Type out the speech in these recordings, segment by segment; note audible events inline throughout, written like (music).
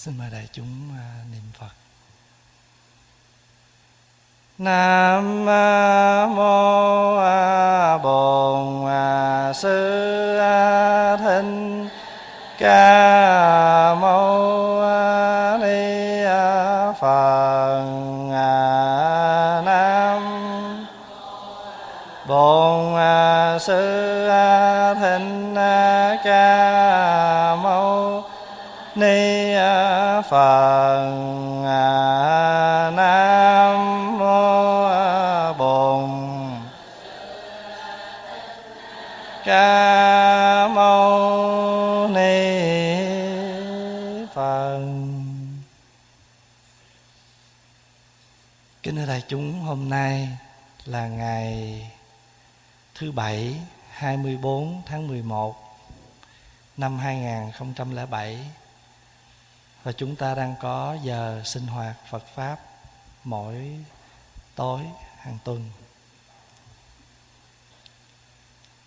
xin mời đại chúng à, niệm phật. Nam à, mô à, bổn sư chúng hôm nay là ngày thứ bảy 24 tháng 11 năm 2007 và chúng ta đang có giờ sinh hoạt Phật pháp mỗi tối hàng tuần.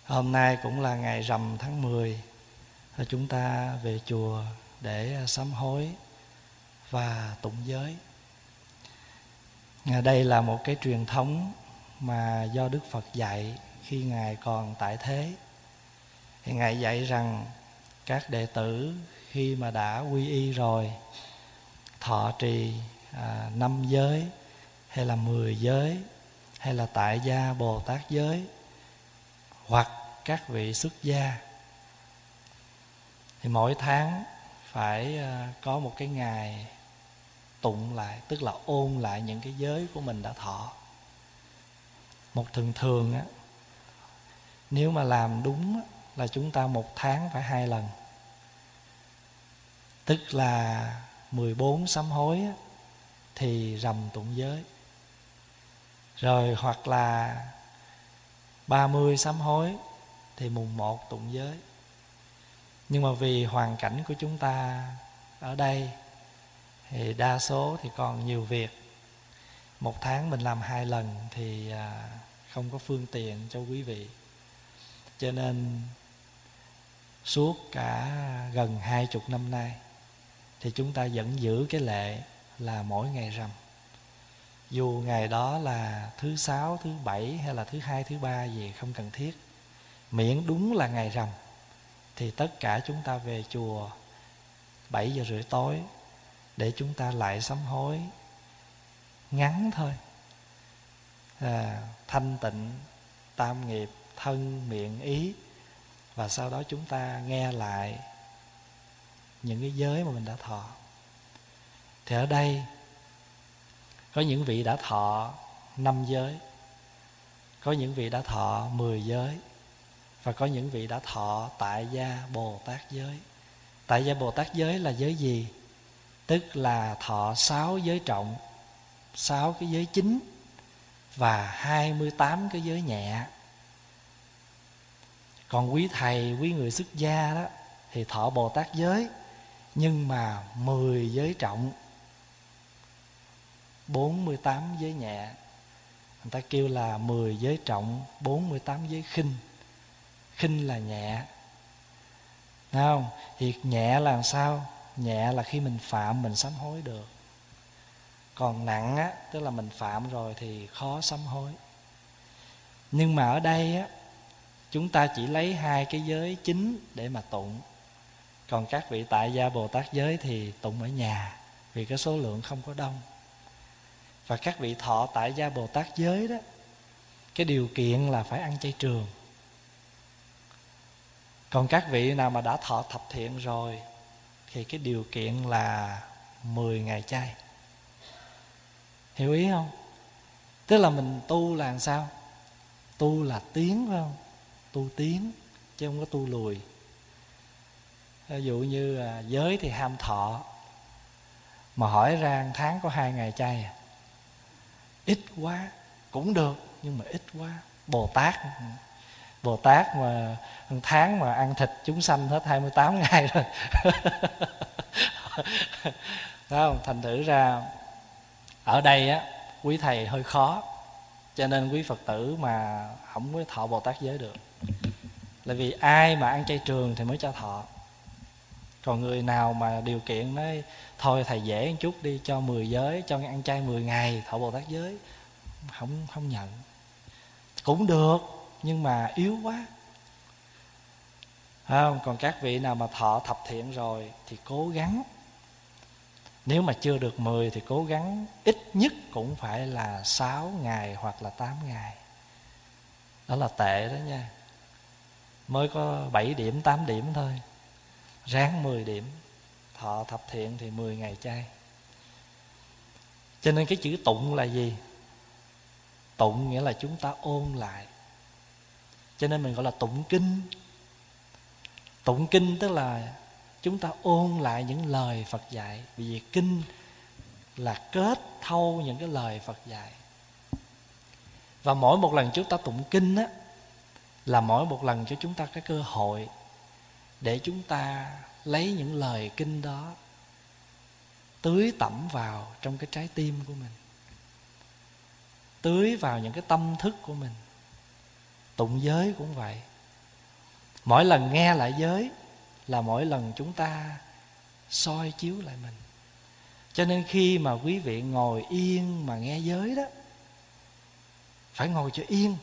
Hôm nay cũng là ngày rằm tháng 10 và chúng ta về chùa để sám hối và tụng giới. Đây là một cái truyền thống mà do Đức Phật dạy khi Ngài còn tại thế. Thì Ngài dạy rằng các đệ tử khi mà đã quy y rồi thọ trì à, năm giới hay là mười giới hay là tại gia bồ tát giới hoặc các vị xuất gia thì mỗi tháng phải à, có một cái ngày tụng lại tức là ôn lại những cái giới của mình đã thọ. Một thường thường á nếu mà làm đúng á, là chúng ta một tháng phải hai lần. Tức là 14 sám hối á, thì rầm tụng giới. Rồi hoặc là 30 sám hối thì mùng 1 tụng giới. Nhưng mà vì hoàn cảnh của chúng ta ở đây thì đa số thì còn nhiều việc. Một tháng mình làm hai lần thì à, không có phương tiện cho quý vị. Cho nên suốt cả gần hai chục năm nay thì chúng ta vẫn giữ cái lệ là mỗi ngày rằm. Dù ngày đó là thứ sáu, thứ bảy hay là thứ hai, thứ ba gì không cần thiết, miễn đúng là ngày rằm thì tất cả chúng ta về chùa 7 giờ rưỡi tối để chúng ta lại sám hối ngắn thôi. À, thanh tịnh tam nghiệp thân miệng ý. Và sau đó chúng ta nghe lại những cái giới mà mình đã thọ. Thì ở đây có những vị đã thọ năm giới có những vị đã thọ mười giới và có những vị đã thọ tại gia bồ tát giới. Tại gia bồ tát giới là giới gì? Tức là thọ sáu giới trọng, sáu cái giới chính và hai mươi tám cái giới nhẹ còn quý thầy, quý người xuất gia đó thì thọ bồ tát giới, nhưng mà 10 giới trọng 48 giới nhẹ Người ta kêu là 10 giới trọng 48 giới khinh Khinh là nhẹ Thấy không? Thì nhẹ là sao? Nhẹ là khi mình phạm mình sám hối được. Còn nặng á, Tức là mình phạm rồi thì khó sám hối. Nhưng mà ở đây á, Chúng ta chỉ lấy hai cái giới chính để mà tụng. Còn các vị tại gia bồ tát giới thì tụng ở nhà, vì cái số lượng không có đông. Và các vị thọ tại gia bồ tát giới đó, cái điều kiện là phải ăn chay trường. Còn các vị nào mà đã thọ thập thiện rồi thì cái điều kiện là 10 ngày chay. Hiểu ý không? Tức là mình tu là làm sao? Tu là tiến, phải không? Tu tiến, chứ không có tu lùi. Ví dụ như à, giới thì ham thọ. Mà hỏi ra tháng có hai ngày chay à? Ít quá cũng được, nhưng mà ít quá. Bồ tát bồ tát mà tháng mà ăn thịt chúng sanh hết 28 (laughs) ngày rồi. Thấy không? Thành thử ra, ở đây á, quý thầy hơi khó, cho nên quý phật tử mà không có thọ bồ tát giới được. Là vì ai mà ăn chay trường thì mới cho thọ. Còn người nào mà điều kiện nói, thôi thầy dễ một chút đi, cho 10 giới, cho ăn chay 10 ngày thọ bồ tát giới, không không nhận. Cũng được nhưng mà yếu quá. Không? Còn các vị nào mà thọ thập thiện rồi thì cố gắng. Nếu mà chưa được 10 thì cố gắng ít nhất cũng phải là 6 ngày hoặc là 8 ngày. Đó là tệ đó nha. Mới có 7 điểm 8 điểm thôi. Ráng 10 điểm. Thọ thập thiện thì 10 ngày chay. Cho nên cái chữ tụng là gì? Tụng nghĩa là chúng ta ôn lại cho nên mình gọi là tụng kinh. Tụng kinh tức là chúng ta ôn lại những lời phật dạy. Vì kinh là kết thâu những cái lời phật dạy. Và mỗi một lần chúng ta tụng kinh á, là mỗi một lần cho chúng ta cái cơ hội để chúng ta lấy những lời kinh đó tưới tẩm vào trong cái trái tim của mình, tưới vào những cái tâm thức của mình tụng giới cũng vậy. Mỗi lần nghe lại giới là mỗi lần chúng ta soi chiếu lại mình. Cho nên khi mà quý vị ngồi yên mà nghe giới đó, phải ngồi cho yên.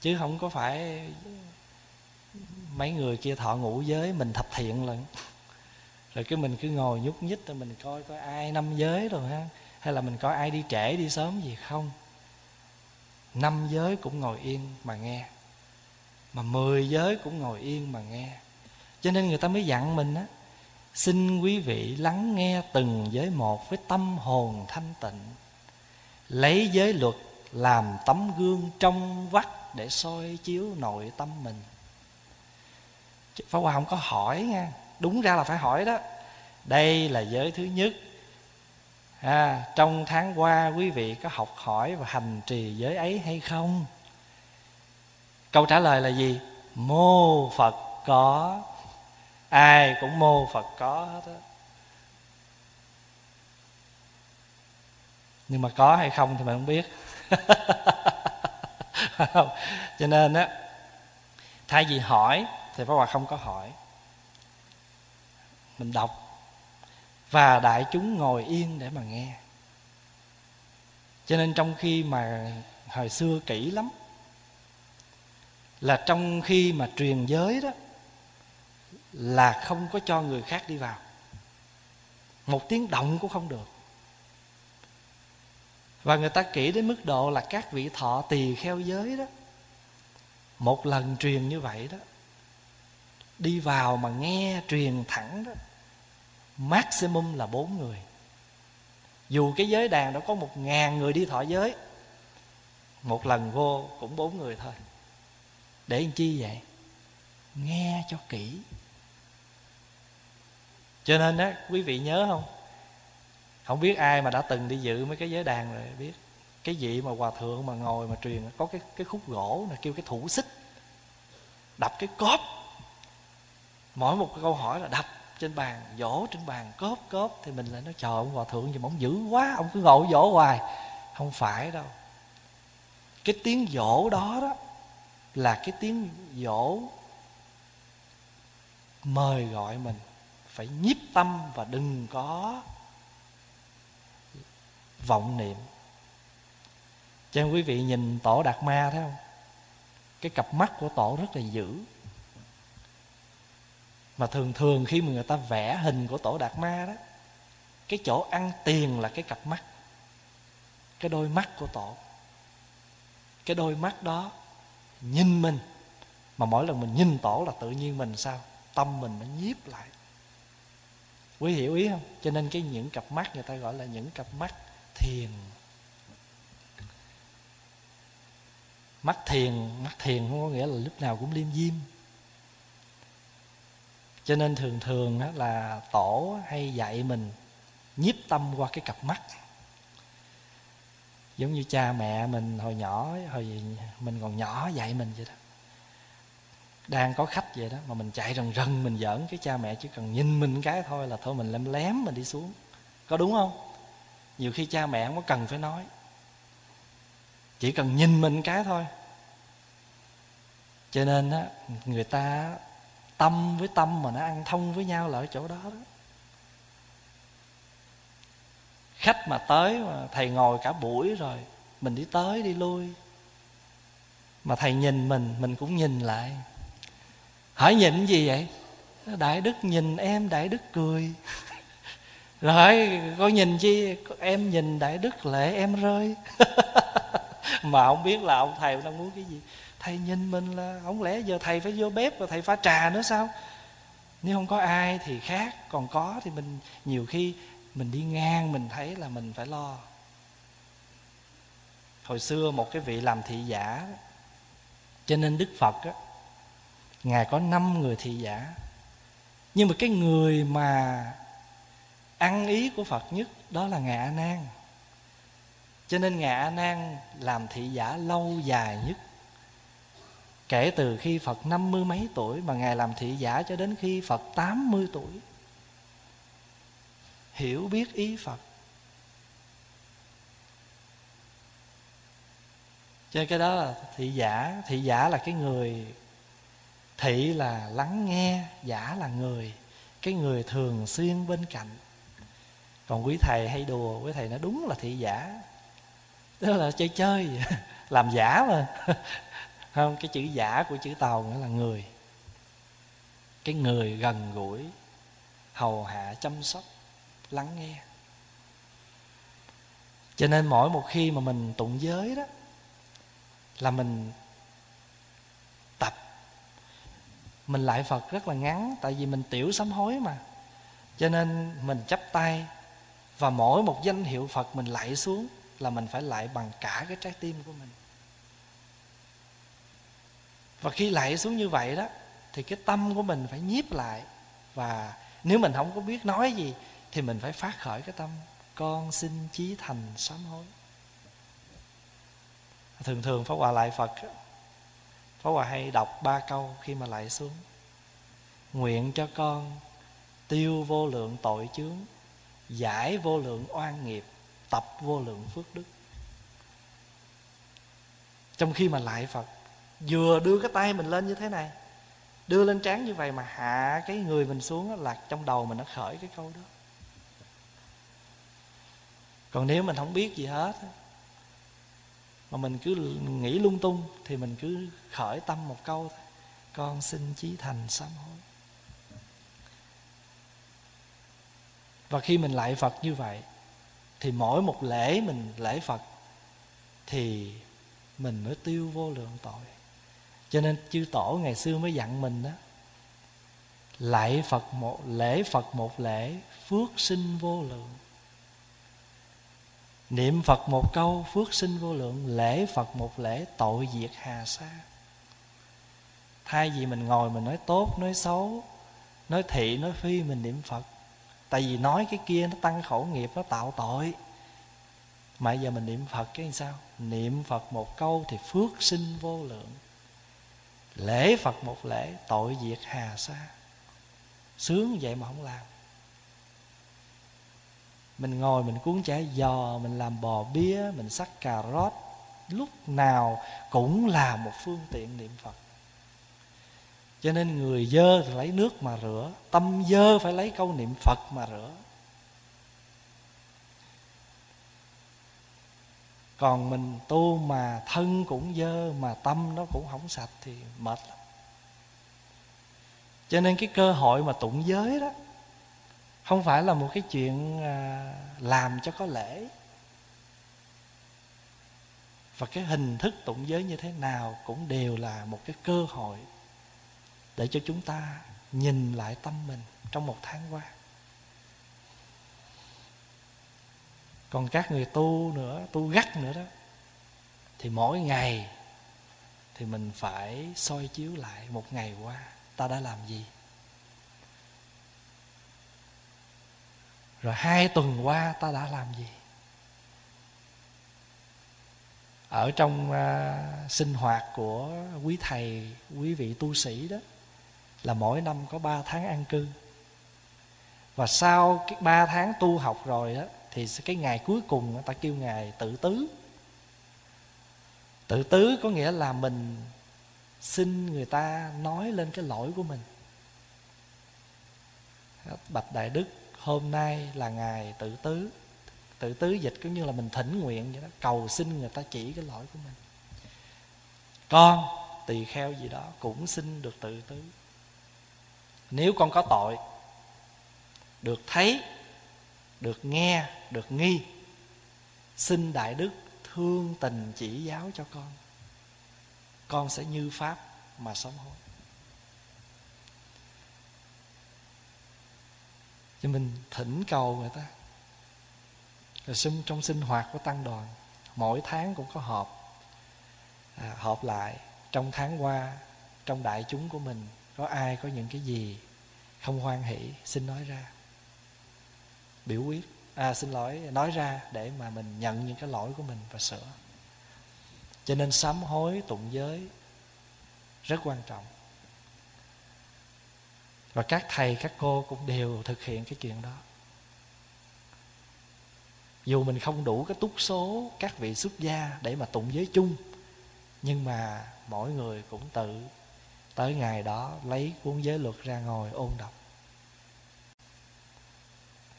Chứ không có phải mấy người kia thọ ngủ giới mình thập thiện lần rồi cái mình cứ ngồi nhúc nhích, rồi mình coi coi ai năm giới rồi ha? Hay là mình coi ai đi trễ đi sớm gì không? Năm giới cũng ngồi yên mà nghe. Mà mười giới cũng ngồi yên mà nghe. Cho nên người ta mới dặn mình á, xin quý vị lắng nghe từng giới một với tâm hồn thanh tịnh. Lấy giới luật làm tấm gương trong vắt để soi chiếu nội tâm mình. Pháp Hòa không có hỏi nha. Đúng ra là phải hỏi đó. Đây là giới thứ nhất à, Trong tháng qua quý vị có học hỏi và hành trì giới ấy hay không? Câu trả lời là gì? Mô Phật có. Ai cũng mô Phật có hết á. Nhưng mà có hay không thì mình không biết. (laughs) Cho nên á Thay vì hỏi Thì Pháp Hòa không có hỏi. Mình đọc. Và đại chúng ngồi yên để mà nghe. Cho nên trong khi mà Hồi xưa kỹ lắm, là trong khi mà truyền giới đó, là không có cho người khác đi vào. Một tiếng động cũng không được. Và người ta kỹ đến mức độ là các vị thọ tỳ kheo giới đó, một lần truyền như vậy đó, đi vào mà nghe truyền thẳng đó maximum là bốn người. Dù cái giới đàn đó có một ngàn người đi thọ giới, một lần vô cũng bốn người thôi. Để làm chi vậy? Nghe cho kỹ. Cho nên á, quý vị nhớ không? Không biết ai mà đã từng đi dự mấy cái giới đàn rồi, biết. Cái vị mà hòa thượng mà ngồi mà truyền, có cái cái khúc gỗ là kêu cái thủ xích, đập cái cốp. Mỗi một câu hỏi là đập trên bàn dỗ trên bàn cốp cốp thì mình lại nói chờ ông hòa thượng gì mà ông dữ quá, ông cứ ngồi dỗ hoài. Không phải đâu. Cái tiếng dỗ đó đó là cái tiếng dỗ mời gọi mình phải nhiếp tâm và đừng có vọng niệm. Cho nên quý vị nhìn tổ đạt ma thấy không? Cái cặp mắt của tổ rất là dữ mà thường thường khi mà người ta vẽ hình của tổ đạt ma đó, cái chỗ ăn tiền là cái cặp mắt, cái đôi mắt của tổ. Cái đôi mắt đó nhìn mình, mà mỗi lần mình nhìn tổ là tự nhiên mình sao? Tâm mình nó nhiếp lại. Quý hiểu ý không? Cho nên cái những cặp mắt người ta gọi là những cặp mắt thiền. Mắt thiền mắt thiền không có nghĩa là lúc nào cũng liêm diêm cho nên thường thường là tổ hay dạy mình nhiếp tâm qua cái cặp mắt. Giống như cha mẹ mình hồi nhỏ, hồi mình còn nhỏ dạy mình vậy đó. Đang có khách vậy đó, mà mình chạy rần rần mình giỡn, cái cha mẹ chỉ cần nhìn mình cái thôi là thôi, mình lem lém mình đi xuống. Có đúng không? Nhiều khi cha mẹ không có cần phải nói. Chỉ cần nhìn mình cái thôi. Cho nên á, người ta tâm với tâm mà nó ăn thông với nhau là ở chỗ đó đó. Khách mà tới mà thầy ngồi cả buổi rồi, mình đi tới đi lui. Mà thầy nhìn mình mình cũng nhìn lại. Hỏi nhìn gì vậy? Đại đức nhìn em, đại đức cười. (laughs) Rồi con nhìn chi? Em nhìn đại đức lệ em rơi. (laughs) Mà không biết là ông thầy đang muốn cái gì thầy nhìn mình là, không lẽ giờ thầy phải vô bếp và thầy pha trà nữa sao? Nếu không có ai thì khác, còn có thì mình nhiều khi mình đi ngang, mình thấy là mình phải lo. Hồi xưa một cái vị làm thị giả, cho nên đức phật á, ngài có năm người thị giả. Nhưng mà cái người mà ăn ý của phật nhất đó là ngài a nan. Cho nên ngài a nan làm thị giả lâu dài nhất kể từ khi phật năm mươi mấy tuổi mà ngài làm thị giả cho đến khi phật tám mươi tuổi. Hiểu biết ý phật. Cho cái đó là thị giả thị giả là cái người, thị là lắng nghe, giả là người, cái người thường xuyên bên cạnh. Còn quý thầy hay đùa, quý thầy nó đúng là thị giả. Đó là chơi chơi, (laughs) làm giả mà không, cái chữ giả của chữ tàu nghĩa là người. Cái người gần gũi, hầu hạ, chăm sóc, lắng nghe. Cho nên mỗi một khi mà mình tụng giới đó, là mình tập. Mình lại phật rất là ngắn, tại vì mình tiểu sám hối mà. Cho nên mình chắp tay và mỗi một danh hiệu phật mình lại xuống là mình phải lại bằng cả cái trái tim của mình và khi lại xuống như vậy đó, thì cái tâm của mình phải nhiếp lại. Và nếu mình không có biết nói gì, thì mình phải phát khởi cái tâm, con xin chí thành sám hối. Thường thường pháp hòa lại phật, pháp hòa hay đọc ba câu khi mà lại xuống. Nguyện cho con tiêu vô lượng tội chướng, giải vô lượng oan nghiệp, tập vô lượng phước đức. Trong khi mà lại phật vừa đưa cái tay mình lên như thế này, đưa lên trán như vậy mà hạ cái người mình xuống là trong đầu mình nó khởi cái câu đó. Còn nếu mình không biết gì hết mà mình cứ nghĩ lung tung thì mình cứ khởi tâm một câu thôi, con xin chí thành sám hối. Và khi mình lại phật như vậy, thì mỗi một lễ mình lễ phật thì mình mới tiêu vô lượng tội cho nên chư tổ ngày xưa mới dặn mình đó, lạy phật một, lễ phật một lễ, phước sinh vô lượng. Niệm phật một câu, phước sinh vô lượng, lễ phật một lễ, tội diệt hà sa. Thay vì mình ngồi mình nói tốt, nói xấu, nói thị, nói phi, mình niệm phật. Tại vì nói cái kia nó tăng khổ nghiệp, nó tạo tội. Mà giờ mình niệm phật cái sao? Niệm phật một câu thì phước sinh vô lượng lễ phật một lễ, tội diệt hà sa. Sướng vậy mà không làm. Mình ngồi mình cuốn chả giò, mình làm bò bía, mình sắc cà rốt. Lúc nào cũng là một phương tiện niệm phật. Cho nên người dơ thì lấy nước mà rửa, tâm dơ phải lấy câu niệm phật mà rửa. Còn mình tu mà thân cũng dơ, mà tâm nó cũng không sạch thì mệt lắm. Cho nên cái cơ hội mà tụng giới đó, không phải là một cái chuyện à, làm cho có lễ. Và cái hình thức tụng giới như thế nào cũng đều là một cái cơ hội để cho chúng ta nhìn lại tâm mình trong một tháng qua. Còn các người tu nữa tu gắt nữa đó thì mỗi ngày thì mình phải soi chiếu lại một ngày qua ta đã làm gì? Rồi hai tuần qua ta đã làm gì? Ở trong uh, sinh hoạt của quý thầy quý vị tu sĩ đó là mỗi năm có ba tháng an cư. Và sau cái ba tháng tu học rồi đó thì cái ngày cuối cùng người ta kêu ngài tự tứ. Tự tứ có nghĩa là mình xin người ta nói lên cái lỗi của mình. Bạch đại đức, hôm nay là ngày tự tứ. Tự tứ dịch cũng như là mình thỉnh nguyện vậy đó, cầu xin người ta chỉ cái lỗi của mình. Con, tỳ kheo gì đó, cũng xin được tự tứ. Nếu con có tội, được thấy được nghe được nghi. Xin đại đức thương tình chỉ giáo cho con. Con sẽ như pháp mà sống hối. Cho mình thỉnh cầu người ta. Rồi sinh trong sinh hoạt của tăng đoàn mỗi tháng cũng có họp. À, họp lại trong tháng qua trong đại chúng của mình có ai có những cái gì không hoan hỷ xin nói ra biểu quyết. À, xin lỗi nói ra để mà mình nhận những cái lỗi của mình và sửa. Cho nên sám hối tụng giới rất quan trọng. Và các thầy các cô cũng đều thực hiện cái chuyện đó. Dù mình không đủ cái túc số các vị xuất gia để mà tụng giới chung nhưng mà mỗi người cũng tự tới ngày đó lấy cuốn giới luật ra ngồi ôn đọc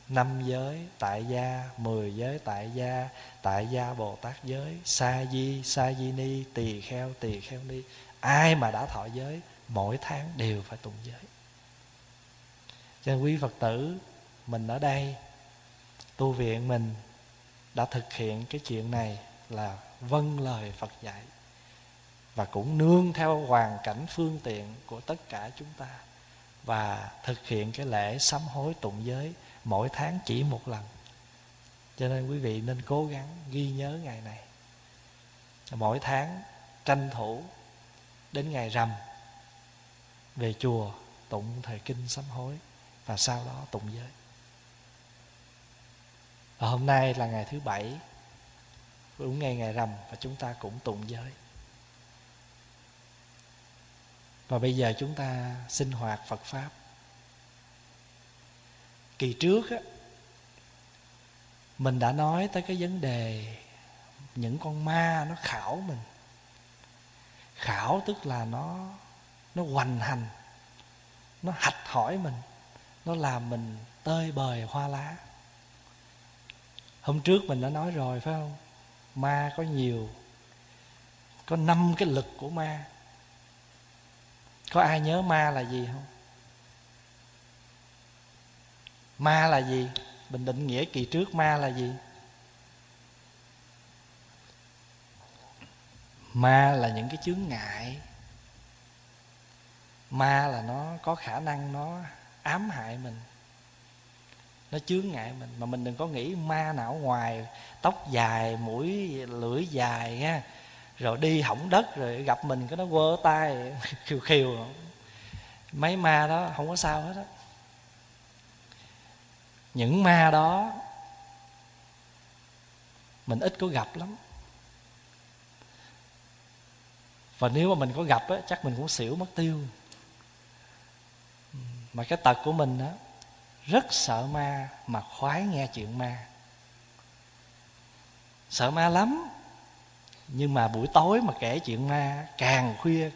năm giới, tại gia, mười giới, tại gia tại gia bồ tát giới, sa di sa di ni, tỳ kheo tỳ kheo ni. Ai mà đã thọ giới, mỗi tháng đều phải tụng giới. Cho nên quý phật tử, mình ở đây, tu viện mình đã thực hiện cái chuyện này là vâng lời phật dạy và cũng nương theo hoàn cảnh phương tiện của tất cả chúng ta và thực hiện cái lễ sám hối tụng giới mỗi tháng chỉ một lần. Cho nên quý vị nên cố gắng ghi nhớ ngày này. Mỗi tháng tranh thủ đến ngày rằm về chùa tụng thời kinh sám hối và sau đó tụng giới. Và hôm nay là ngày thứ bảy đúng ngày ngày rằm và chúng ta cũng tụng giới. Và bây giờ chúng ta sinh hoạt phật pháp kỳ trước á, mình đã nói tới cái vấn đề những con ma nó khảo mình. Khảo tức là nó nó hoành hành, nó hạch hỏi mình, nó làm mình tơi bời hoa lá. Hôm trước mình đã nói rồi, phải không? Ma có nhiều, có năm cái lực của ma. Có ai nhớ ma là gì không? Ma là gì? Mình định nghĩa kỳ trước ma là gì? Ma là những cái chướng ngại. Ma là nó có khả năng nó ám hại mình. Nó chướng ngại mình. Mà mình đừng có nghĩ ma nào ngoài tóc dài, mũi, lưỡi dài ha. Rồi đi hỏng đất, rồi gặp mình cái nó quơ tay (laughs) khiều khiều mấy ma đó không có sao hết á những ma đó, mình ít có gặp lắm. Và nếu mà mình có gặp á, chắc mình cũng xỉu mất tiêu. Mà cái tật của mình á, rất sợ ma mà khoái nghe chuyện ma. Sợ ma lắm, nhưng mà buổi tối mà kể chuyện ma, càng khuya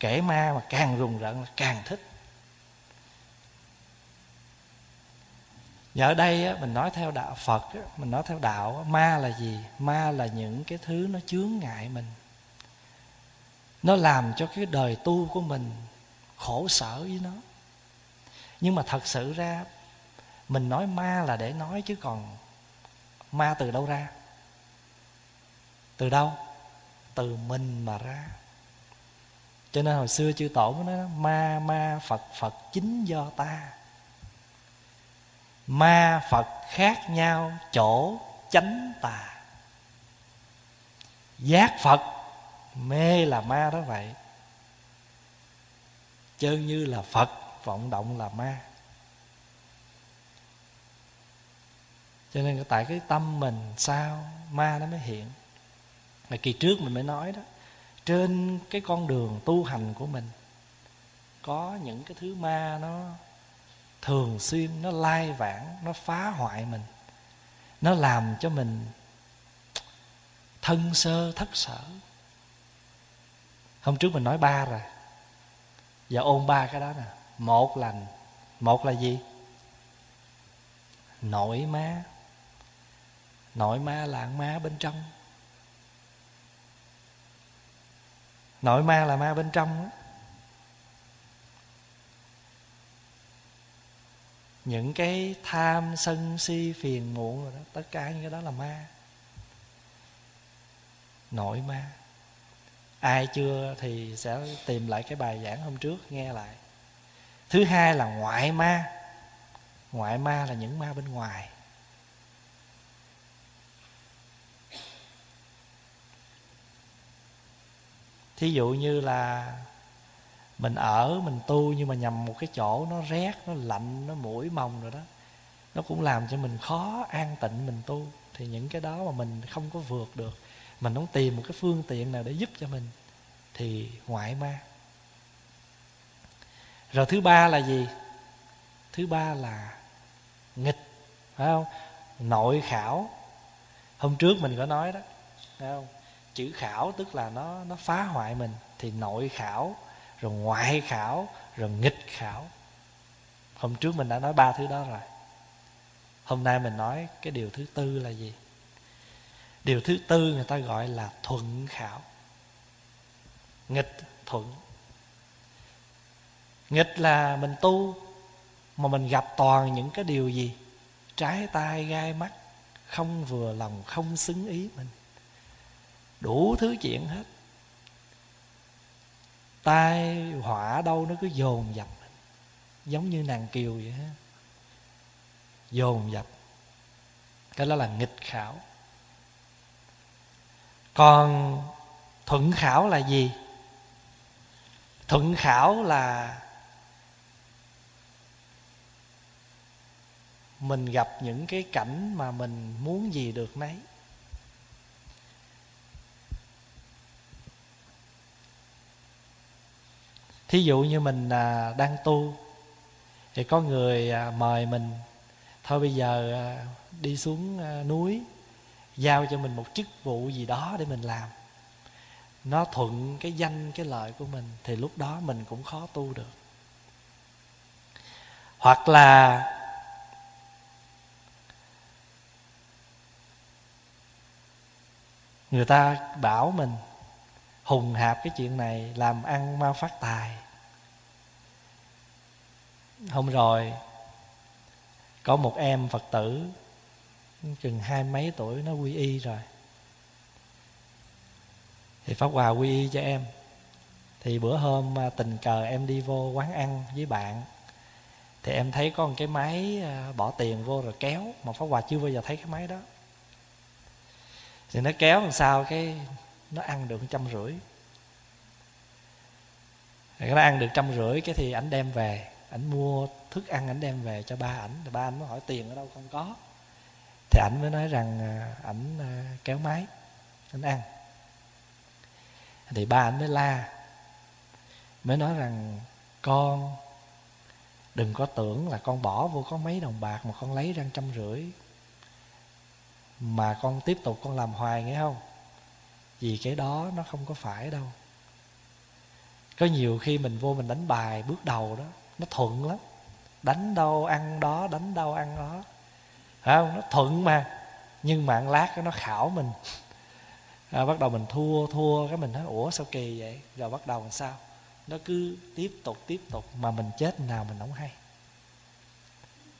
kể ma mà càng rùng rợn là càng thích. Và ở đây á, mình nói theo đạo Phật á, Mình nói theo đạo á, Ma là gì? Ma là những cái thứ nó chướng ngại mình Nó làm cho cái đời tu của mình Khổ sở với nó Nhưng mà thật sự ra Mình nói ma là để nói chứ còn Ma từ đâu ra? Từ đâu? Từ mình mà ra Cho nên hồi xưa chư tổ mới nói Ma ma Phật Phật chính do ta ma phật khác nhau chỗ chánh tà. Giác phật, mê là ma đó vậy. Chân như là phật, vọng động là ma. Cho nên tại cái tâm mình sao ma nó mới hiện. Mà kỳ trước mình mới nói đó, trên cái con đường tu hành của mình, có những cái thứ ma nó thường xuyên nó lai vãng, nó phá hoại mình. Nó làm cho mình thân sơ, thất sở. Hôm trước mình nói ba rồi. Giờ ôn ba cái đó nè. Một là một là gì? Nội ma nội ma là ma bên trong. Nội ma là ma bên trong đó. Những cái tham, sân, si, phiền, muộn rồi đó, tất cả những cái đó là ma. Nội ma. Ai chưa thì sẽ tìm lại cái bài giảng hôm trước, nghe lại. Thứ hai là ngoại ma. Ngoại ma là những ma bên ngoài. Thí dụ như là mình ở, mình tu nhưng mà nhằm một cái chỗ nó rét, nó lạnh, nó mũi mồng rồi đó. Nó cũng làm cho mình khó an tịnh mình tu. Thì những cái đó mà mình không có vượt được, mình không tìm một cái phương tiện nào để giúp cho mình thì ngoại ma. Rồi thứ ba là gì? Thứ ba là nghịch, phải không? Nội khảo. Hôm trước mình có nói đó, phải không? Chữ khảo tức là nó nó phá hoại mình, thì nội khảo rồi ngoại khảo, rồi nghịch khảo. Hôm trước mình đã nói ba thứ đó rồi. Hôm nay mình nói cái điều thứ tư là gì? Điều thứ tư người ta gọi là thuận khảo. Nghịch, thuận. Nghịch là mình tu, mà mình gặp toàn những cái điều gì? Trái tai, gai mắt, không vừa lòng, không xứng ý mình. Đủ thứ chuyện hết tai họa đâu nó cứ dồn dập. Giống như nàng kiều vậy ha dồn dập. Cái đó là nghịch khảo. Còn thuận khảo là gì? Thuận khảo là mình gặp những cái cảnh mà mình muốn gì được nấy. Thí dụ như mình à, đang tu thì có người à, mời mình thôi bây giờ à, đi xuống à, núi giao cho mình một chức vụ gì đó để mình làm. Nó thuận cái danh cái lợi của mình thì lúc đó mình cũng khó tu được. Hoặc là người ta bảo mình hùng hạp cái chuyện này làm ăn mau phát tài hôm rồi. Có một em phật tử, chừng hai mấy tuổi, nó quy y rồi. Thì pháp hòa quy y cho em. Thì bữa hôm à, tình cờ em đi vô quán ăn với bạn. Thì em thấy có một cái máy à, bỏ tiền vô rồi kéo, mà pháp hòa chưa bao giờ thấy cái máy đó. Thì nó kéo làm sao cái nó ăn được trăm rưỡi. Nó ăn được trăm rưỡi, cái thì ảnh đem về ảnh mua thức ăn, ảnh đem về cho ba ảnh. Ba ảnh mới hỏi tiền ở đâu không có. Thì ảnh mới nói rằng à, ảnh à, kéo máy, ảnh ăn. Thì ba ảnh mới la, mới nói rằng, con, đừng có tưởng là con bỏ vô có mấy đồng bạc mà con lấy ra trăm rưỡi, mà con tiếp tục con làm hoài nghe không? Vì cái đó nó không có phải đâu. Có nhiều khi mình vô mình đánh bài bước đầu đó nó thuận lắm. Đánh đâu ăn đó đánh đâu ăn đó. Phải không? Nó thuận mà. Nhưng mà ăn lát nó khảo mình. À, bắt đầu mình thua thua cái mình nói ủa sao kỳ vậy? Rồi bắt đầu làm sao? Nó cứ tiếp tục tiếp tục. Mà mình chết nào mình không hay.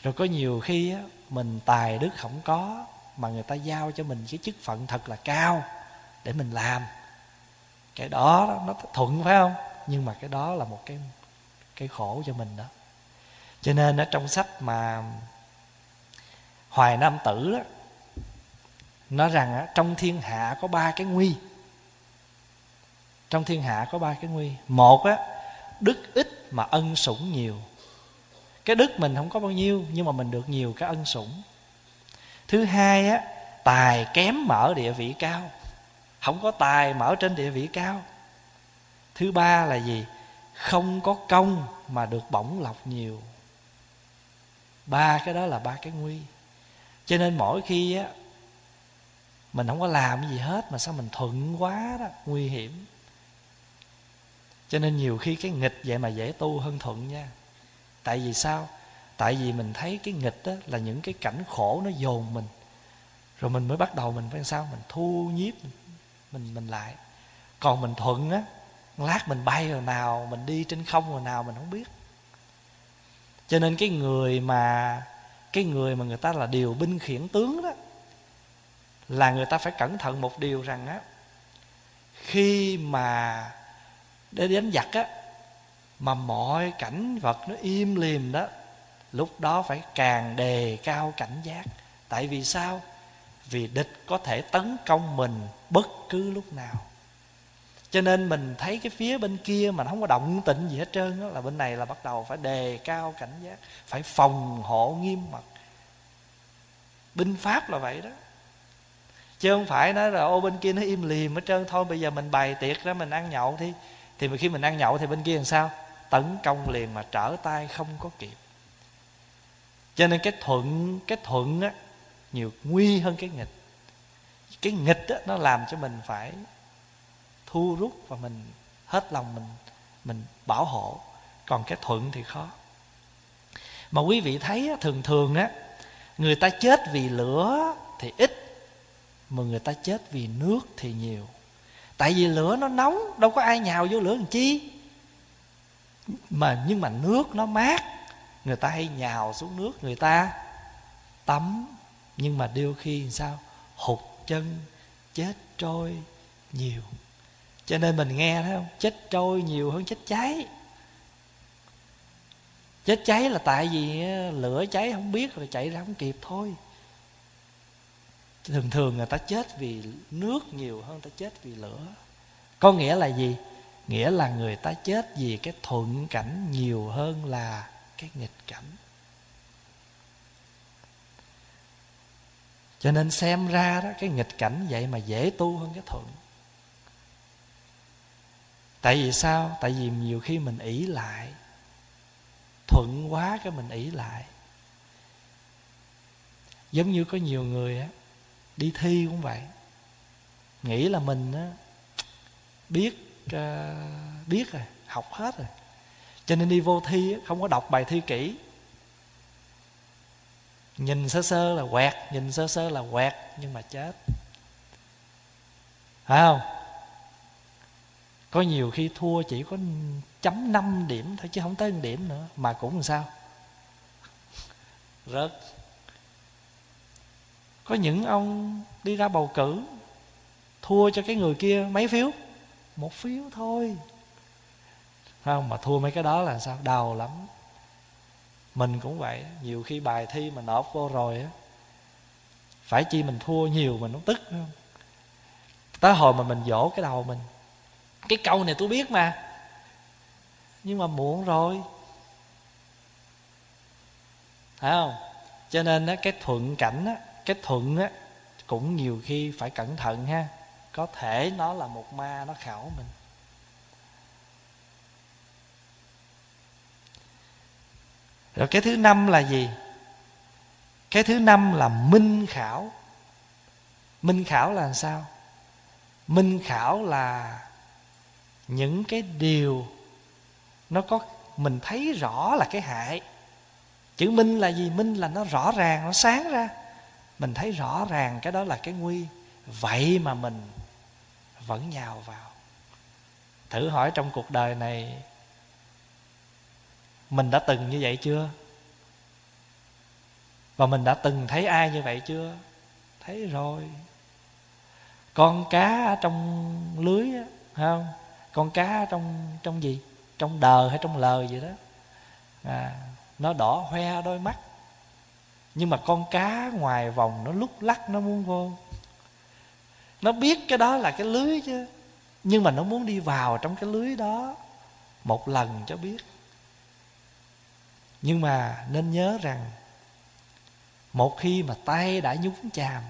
Rồi có nhiều khi á, mình tài đức không có mà người ta giao cho mình cái chức phận thật là cao để mình làm. Cái đó nó thuận phải không? Nhưng mà cái đó là một cái cái khổ cho mình đó. Cho nên ở trong sách mà hoài nam tử đó nói rằng trong thiên hạ có ba cái nguy. Trong thiên hạ có ba cái nguy. Một á, đức ít mà ân sủng nhiều. Cái đức mình không có bao nhiêu, nhưng mà mình được nhiều cái ân sủng. Thứ hai á, tài kém mà ở địa vị cao. Không có tài mà ở trên địa vị cao. Thứ ba là gì? Không có công mà được bổng lọc nhiều. Ba cái đó là ba cái nguy. Cho nên mỗi khi á, mình không có làm gì hết mà sao mình thuận quá đó, nguy hiểm. Cho nên nhiều khi cái nghịch vậy mà dễ tu hơn thuận nha. Tại vì sao? Tại vì mình thấy cái nghịch đó là những cái cảnh khổ nó dồn mình. Rồi mình mới bắt đầu mình phải sao? Mình thu nhiếp mình mình lại. Còn mình thuận á lát mình bay rồi nào, mình đi trên không rồi nào mình không biết. Cho nên cái người mà, cái người mà người ta là điều binh khiển tướng đó, là người ta phải cẩn thận một điều rằng á, khi mà để đánh giặc á, mà mọi cảnh vật nó im lìm đó, lúc đó phải càng đề cao cảnh giác. Tại vì sao? Vì địch có thể tấn công mình bất cứ lúc nào cho nên mình thấy cái phía bên kia mà nó không có động tĩnh gì hết trơn đó, là bên này là bắt đầu phải đề cao cảnh giác phải phòng hộ nghiêm mật. Binh pháp là vậy đó. Chứ không phải nói là ô bên kia nó im lìm hết trơn thôi bây giờ mình bày tiệc ra mình ăn nhậu thì thì khi mình ăn nhậu thì bên kia làm sao? Tấn công liền mà trở tay không có kịp. Cho nên cái thuận cái thuận á nhiều nguy hơn cái nghịch. Cái nghịch á nó làm cho mình phải thu rút và mình hết lòng mình mình bảo hộ. Còn cái thuận thì khó. Mà quý vị thấy thường thường á, người ta chết vì lửa thì ít, mà người ta chết vì nước thì nhiều. Tại vì lửa nó nóng, đâu có ai nhào vô lửa làm chi. Mà nhưng mà nước nó mát, người ta hay nhào xuống nước, người ta tắm. Nhưng mà đôi khi sao? Hụt chân, chết trôi nhiều cho nên mình nghe thấy không? Chết trôi nhiều hơn chết cháy. Chết cháy là tại vì lửa cháy không biết rồi chạy ra không kịp thôi. Thường thường người ta chết vì nước nhiều hơn ta chết vì lửa. Có nghĩa là gì? Nghĩa là người ta chết vì cái thuận cảnh nhiều hơn là cái nghịch cảnh. Cho nên xem ra đó, cái nghịch cảnh vậy mà dễ tu hơn cái thuận tại vì sao? Tại vì nhiều khi mình ỷ lại thuận quá cái mình ỷ lại. Giống như có nhiều người á đi thi cũng vậy. Nghĩ là mình á biết uh, biết rồi học hết rồi. Cho nên đi vô thi á, không có đọc bài thi kỹ. Nhìn sơ sơ là quẹt nhìn sơ sơ là quẹt nhưng mà chết. Phải không? Có nhiều khi thua chỉ có chấm năm điểm thôi, chứ không tới 1 điểm nữa, mà cũng làm sao? Rớt. Có những ông đi ra bầu cử, thua cho cái người kia mấy phiếu? Một phiếu thôi. Không, mà thua mấy cái đó là sao? Đau lắm. Mình cũng vậy. Nhiều khi bài thi mà nộp vô rồi á, phải chi mình thua nhiều mình nó tức không? Tới hồi mà mình dỗ cái đầu mình cái câu này tôi biết mà. Nhưng mà muộn rồi. Phải không? Cho nên á, cái thuận cảnh á, cái thuận á, cũng nhiều khi phải cẩn thận ha. Có thể nó là một ma, nó khảo mình. Rồi cái thứ năm là gì? Cái thứ năm là minh khảo. Minh khảo là sao? Minh khảo là những cái điều nó có, mình thấy rõ là cái hại. Chữ minh là gì? Minh là nó rõ ràng, nó sáng ra. Mình thấy rõ ràng cái đó là cái nguy. Vậy mà mình vẫn nhào vào. Thử hỏi trong cuộc đời này, mình đã từng như vậy chưa? Và mình đã từng thấy ai như vậy chưa? Thấy rồi. Con cá ở trong lưới á không? Con cá trong trong gì? Trong đờ hay trong lờ gì đó. À, nó đỏ hoe đôi mắt. Nhưng mà con cá ngoài vòng nó lúc lắc nó muốn vô. Nó biết cái đó là cái lưới chứ. Nhưng mà nó muốn đi vào trong cái lưới đó một lần cho biết. Nhưng mà nên nhớ rằng một khi mà tay đã nhúng chàm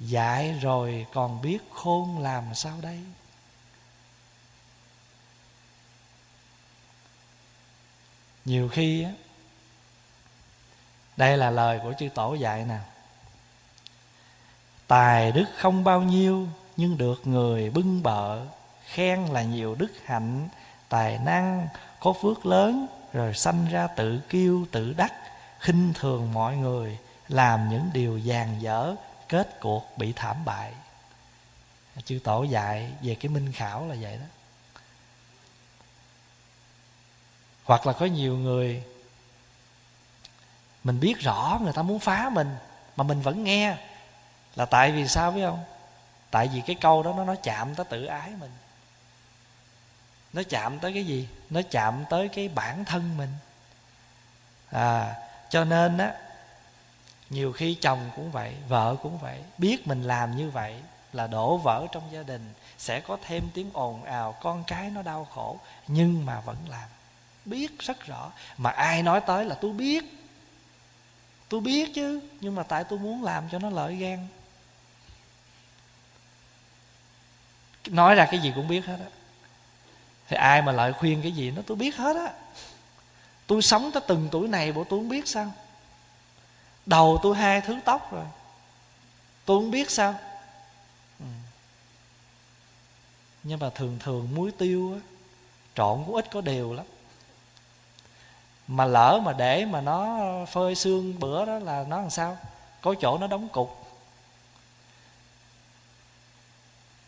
dạy rồi còn biết khôn làm sao đây? Nhiều khi á, đây là lời của chư tổ dạy nè. Tài đức không bao nhiêu, nhưng được người bưng bợ. Khen là nhiều đức hạnh, tài năng có phước lớn, rồi sanh ra tự kiêu, tự đắc, khinh thường mọi người, làm những điều dàn dở, kết cuộc bị thảm bại. Chư tổ dạy về cái minh khảo là vậy đó. Hoặc là có nhiều người mình biết rõ người ta muốn phá mình, mà mình vẫn nghe. Là tại vì sao biết không? Tại vì cái câu đó nó nó chạm tới tự ái mình. Nó chạm tới cái gì? Nó chạm tới cái bản thân mình. À cho nên á, nhiều khi chồng cũng vậy, vợ cũng vậy, biết mình làm như vậy là đổ vỡ trong gia đình, sẽ có thêm tiếng ồn ào, con cái nó đau khổ, nhưng mà vẫn làm biết rất rõ. Mà ai nói tới là tôi biết. Tôi biết chứ, nhưng mà tại tôi muốn làm cho nó lợi gan. Nói ra cái gì cũng biết hết á. Thì ai mà lợi khuyên cái gì nó tôi biết hết á. Tôi sống tới từng tuổi này, bộ tôi không biết sao. Đầu tôi hai thứ tóc rồi. Tôi không biết sao. Ừ. nhưng mà thường thường muối tiêu á, trộn cũng ít có đều lắm mà lỡ mà để mà nó phơi xương bữa đó là nó làm sao? Có chỗ nó đóng cục.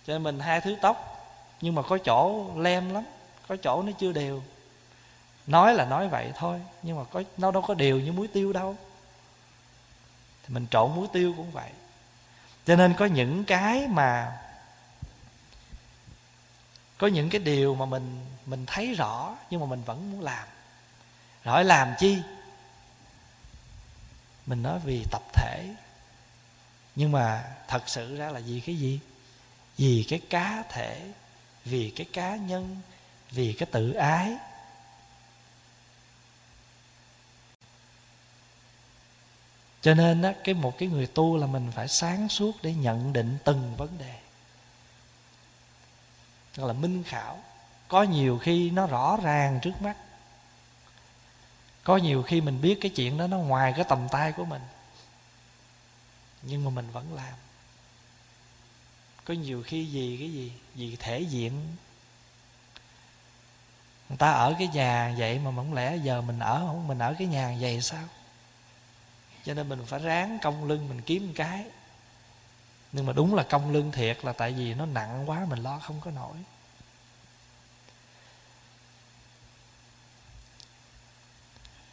Cho nên mình hai thứ tóc, nhưng mà có chỗ lem lắm, có chỗ nó chưa đều. Nói là nói vậy thôi, nhưng mà có, nó đâu có đều như muối tiêu đâu. Thì mình trộn muối tiêu cũng vậy. Cho nên có những cái mà, có những cái điều mà mình mình thấy rõ, nhưng mà mình vẫn muốn làm hỏi làm chi? Mình nói vì tập thể. Nhưng mà thật sự ra là vì cái gì? Vì cái cá thể vì cái cá nhân vì cái tự ái. Cho nên á, cái một cái người tu là mình phải sáng suốt để nhận định từng vấn đề. Tức là minh khảo. Có nhiều khi nó rõ ràng trước mắt có nhiều khi mình biết cái chuyện đó nó ngoài cái tầm tay của mình, nhưng mà mình vẫn làm. Có nhiều khi gì cái gì? Vì thể diện. Người ta ở cái nhà vậy mà không lẽ giờ mình ở không? Mình ở cái nhà vậy sao? Cho nên mình phải ráng công lưng mình kiếm một cái. Nhưng mà đúng là công lưng thiệt là tại vì nó nặng quá, mình lo không có nổi.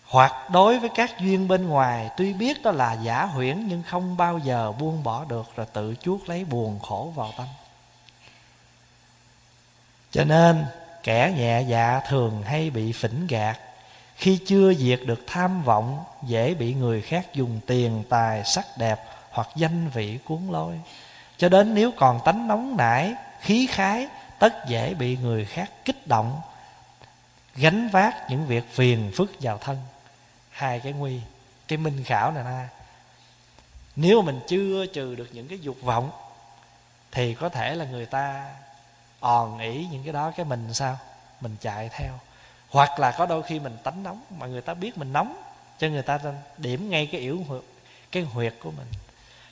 Hoặc đối với các duyên bên ngoài, tuy biết đó là giả huyễn nhưng không bao giờ buông bỏ được rồi tự chuốc lấy buồn khổ vào tâm. Cho nên, kẻ nhẹ dạ thường hay bị phỉnh gạt. Khi chưa diệt được tham vọng, dễ bị người khác dùng tiền, tài, sắc đẹp hoặc danh vị cuốn lôi. Cho đến nếu còn tánh nóng nảy, khí khái, tất dễ bị người khác kích động, gánh vác những việc phiền phức vào thân hai cái nguy, cái minh khảo này nè nếu mình chưa trừ được những cái dục vọng, thì có thể là người ta òn ỉ những cái đó, cái mình sao? Mình chạy theo. Hoặc là có đôi khi mình tánh nóng, mà người ta biết mình nóng, cho người ta điểm ngay cái yếu cái huyệt của mình.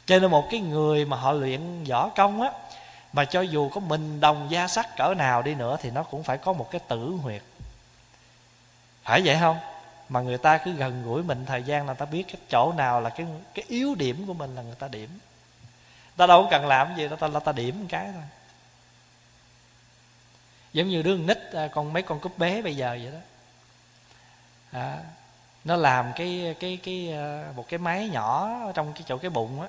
Cho nên một cái người mà họ luyện võ công á, mà cho dù có mình đồng gia sắc cỡ nào đi nữa, thì nó cũng phải có một cái tử huyệt. Phải vậy không? Mà người ta cứ gần gũi mình thời gian là ta biết cái chỗ nào là cái cái yếu điểm của mình là người ta điểm. Ta đâu có cần làm gì đâu ta là ta điểm một cái thôi. Giống như đứa nít à, con mấy con cúp bé bây giờ vậy đó. À, nó làm cái cái cái à, một cái máy nhỏ trong cái chỗ cái bụng á.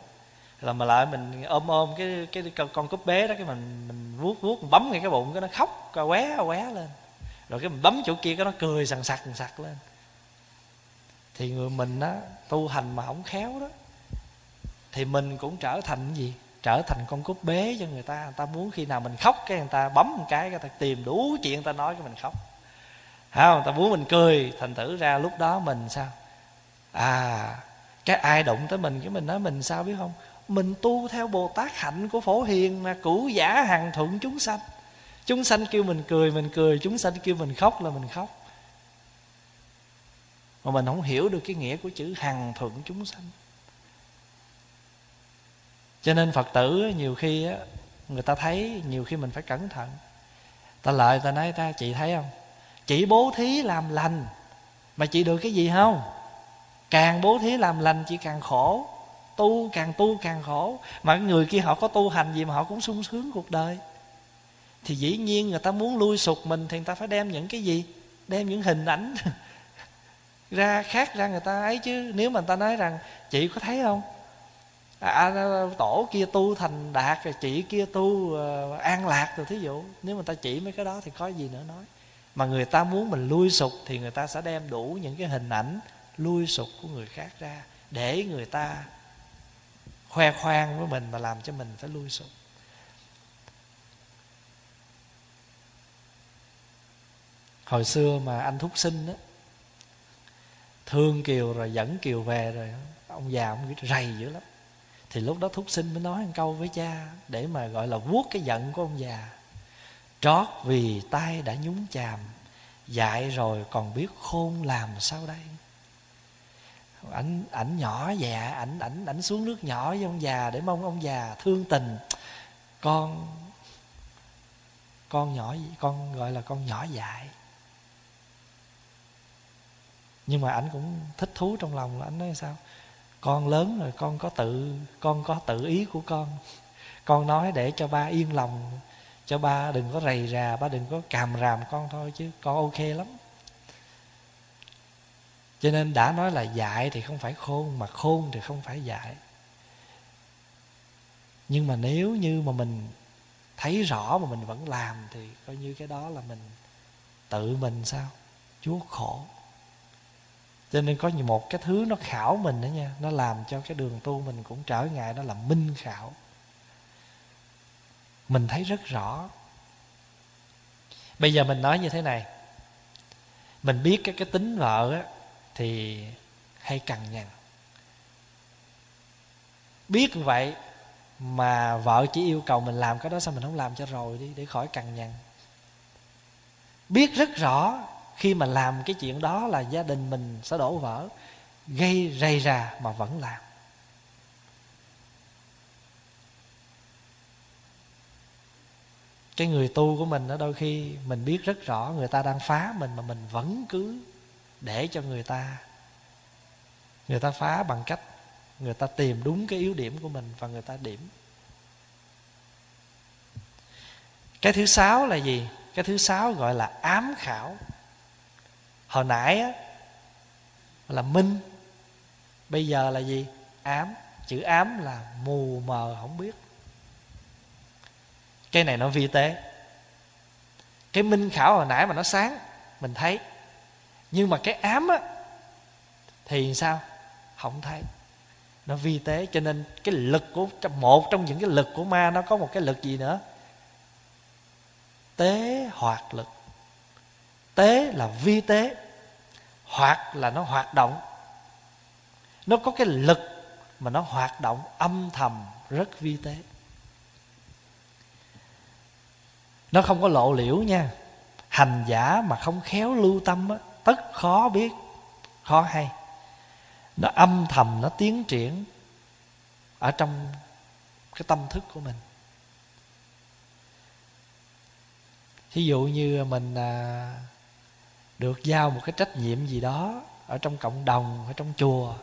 Là mà lại mình ôm ôm cái cái con cúp bé đó cái mình mình vuốt vuốt mình bấm ngay cái bụng cái nó khóc qué qué lên. Rồi cái mình bấm chỗ kia cái nó cười sằng sặc sằng sặc lên thì người mình á, tu hành mà không khéo đó, thì mình cũng trở thành gì? Trở thành con cúp bế cho người ta. Người ta muốn khi nào mình khóc cái người ta bấm một cái, người ta tìm đủ chuyện người ta nói cho mình khóc. Không người ta muốn mình cười, thành thử ra lúc đó mình sao? À cái ai động tới mình, cái mình nói mình sao biết không? Mình tu theo bồ tát hạnh của phổ hiền mà cũ giả hằng thuận chúng sanh. Chúng sanh kêu mình cười mình cười. Chúng sanh kêu mình khóc là mình khóc mà mình không hiểu được cái nghĩa của chữ hằng thuận chúng sanh. Cho nên phật tử nhiều khi á, người ta thấy, nhiều khi mình phải cẩn thận. Ta lợi ta nói ta, chị thấy không? Chỉ bố thí làm lành, mà chị được cái gì không? Càng bố thí làm lành, chị càng khổ. Tu càng tu càng khổ. Mà người kia họ có tu hành gì mà họ cũng sung sướng cuộc đời. Thì dĩ nhiên người ta muốn lui sụt mình thì người ta phải đem những cái gì? Đem những hình ảnh. (laughs) ra khác ra người ta ấy chứ. Nếu mà người ta nói rằng chị có thấy không? À, à, à tổ kia tu thành đạt rồi chị kia tu uh, an lạc rồi thí dụ. Nếu mà ta chỉ mấy cái đó thì có gì nữa nói. Mà người ta muốn mình lui sụp thì người ta sẽ đem đủ những cái hình ảnh lui sụp của người khác ra để người ta khoe khoang với mình và làm cho mình phải lui sụp. Hồi xưa mà anh thúc sinh đó thương kiều rồi dẫn kiều về rồi, ông già ông rầy dữ lắm. Thì lúc đó thúc sinh mới nói một câu với cha để mà gọi là vuốt cái giận của ông già. Trót vì tay đã nhúng chàm dạy rồi còn biết khôn làm sao đây? Ảnh ảnh nhỏ dạ ảnh ảnh ảnh xuống nước nhỏ với ông già để mong ông già thương tình. Con con nhỏ con gọi là con nhỏ dại nhưng mà ảnh cũng thích thú trong lòng là ảnh nói sao? Con lớn rồi, con có tự, con có tự ý của con. Con nói để cho ba yên lòng, cho ba đừng có rầy rà, ba đừng có càm ràm con thôi chứ con ok lắm. Cho nên đã nói là dạy thì không phải khôn, mà khôn thì không phải dạy. Nhưng mà nếu như mà mình thấy rõ mà mình vẫn làm thì coi như cái đó là mình tự mình sao? Chúa khổ cho nên có một cái thứ nó khảo mình đó nha, nó làm cho cái đường tu mình cũng trở ngại, đó là minh khảo. Mình thấy rất rõ. Bây giờ mình nói như thế này. Mình biết cái cái tính vợ á, thì hay cằn nhằn. Biết vậy mà vợ chỉ yêu cầu mình làm cái đó, sao mình không làm cho rồi đi, để khỏi cằn nhằn. Biết rất rõ khi mà làm cái chuyện đó là gia đình mình sẽ đổ vỡ, gây rầy rà mà vẫn làm. Cái người tu của mình đó đôi khi mình biết rất rõ người ta đang phá mình mà mình vẫn cứ để cho người ta người ta phá bằng cách người ta tìm đúng cái yếu điểm của mình và người ta điểm. Cái thứ sáu là gì? Cái thứ sáu gọi là ám khảo hồi nãy á, là minh. Bây giờ là gì? Ám. Chữ ám là mù mờ, không biết. Cái này nó vi tế. Cái minh khảo hồi nãy mà nó sáng, mình thấy. Nhưng mà cái ám á, thì sao? Không thấy. Nó vi tế, cho nên cái lực của, một trong những cái lực của ma nó có một cái lực gì nữa? Tế hoạt lực. Tế là vi tế hoặc là nó hoạt động. Nó có cái lực mà nó hoạt động âm thầm rất vi tế. Nó không có lộ liễu nha. Hành giả mà không khéo lưu tâm á, tất khó biết khó hay. Nó âm thầm nó tiến triển ở trong cái tâm thức của mình. Thí dụ như mình à, được giao một cái trách nhiệm gì đó ở trong cộng đồng, ở trong chùa.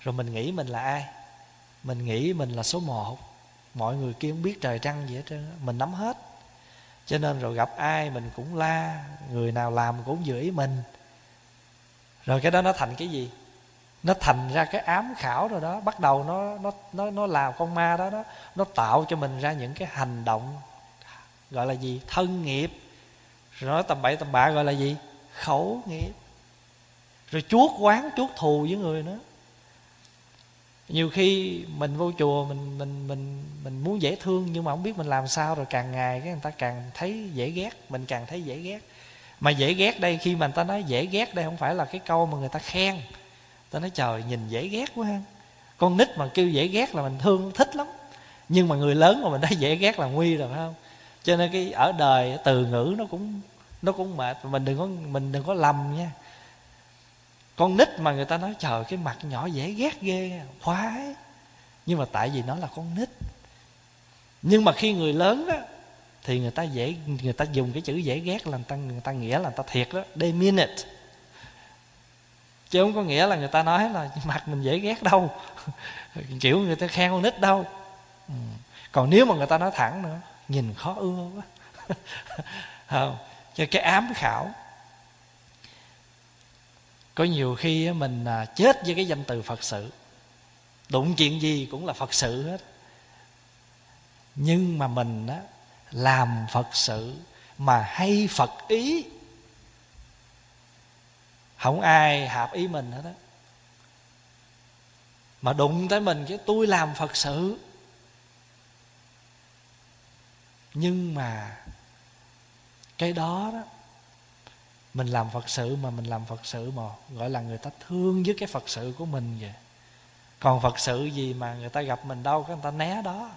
Rồi mình nghĩ mình là ai? Mình nghĩ mình là số một. Mọi người kia không biết trời trăng gì hết trơn mình nắm hết. Cho nên rồi gặp ai mình cũng la, người nào làm cũng giữ ý mình. Rồi cái đó nó thành cái gì? Nó thành ra cái ám khảo rồi đó. Bắt đầu nó nó nó nó làm con ma đó nó nó tạo cho mình ra những cái hành động, gọi là gì? Thân nghiệp. Rồi nói tầm bậy tầm bạ gọi là gì? Khẩu nghiệp. Rồi chuốt quán chuốt thù với người nữa. Nhiều khi mình vô chùa, mình mình mình mình muốn dễ thương nhưng mà không biết mình làm sao rồi càng ngày cái người ta càng thấy dễ ghét, mình càng thấy dễ ghét. Mà dễ ghét đây, khi mà người ta nói dễ ghét đây không phải là cái câu mà người ta khen. Ta nói, trời, nhìn dễ ghét quá ha. Con nít mà kêu dễ ghét là mình thương, thích lắm. Nhưng mà người lớn mà mình thấy dễ ghét là nguy rồi, phải không? Cho nên cái ở đời, từ ngữ nó cũng nó cũng mệt mình đừng có, mình đừng có lầm nha. Con nít mà người ta nói, trời, cái mặt nhỏ dễ ghét ghê, khoái. Nhưng mà tại vì nó là con nít. Nhưng mà khi người lớn á, thì người ta dễ, người ta dùng cái chữ dễ ghét là người ta người ta nghĩa là người ta thiệt đó, they mean it. Chứ không có nghĩa là người ta nói là mặt mình dễ ghét đâu. (laughs) Kiểu người ta khen con nít đâu. Ừ. Còn nếu mà người ta nói thẳng nữa, nhìn khó ưa quá. (laughs) Không cho cái ám khảo, có nhiều khi mình à, chết với cái danh từ phật sự. Đụng chuyện gì cũng là phật sự hết. Nhưng mà mình á, làm phật sự mà hay phật ý. Không ai hợp ý mình hết á. Mà đụng tới mình cái tôi làm phật sự. Nhưng mà cái đó đó, mình làm phật sự mà, mình làm phật sự mà, gọi là người ta thương với cái phật sự của mình vậy. Còn phật sự gì mà người ta gặp mình đâu, cái người ta né đó.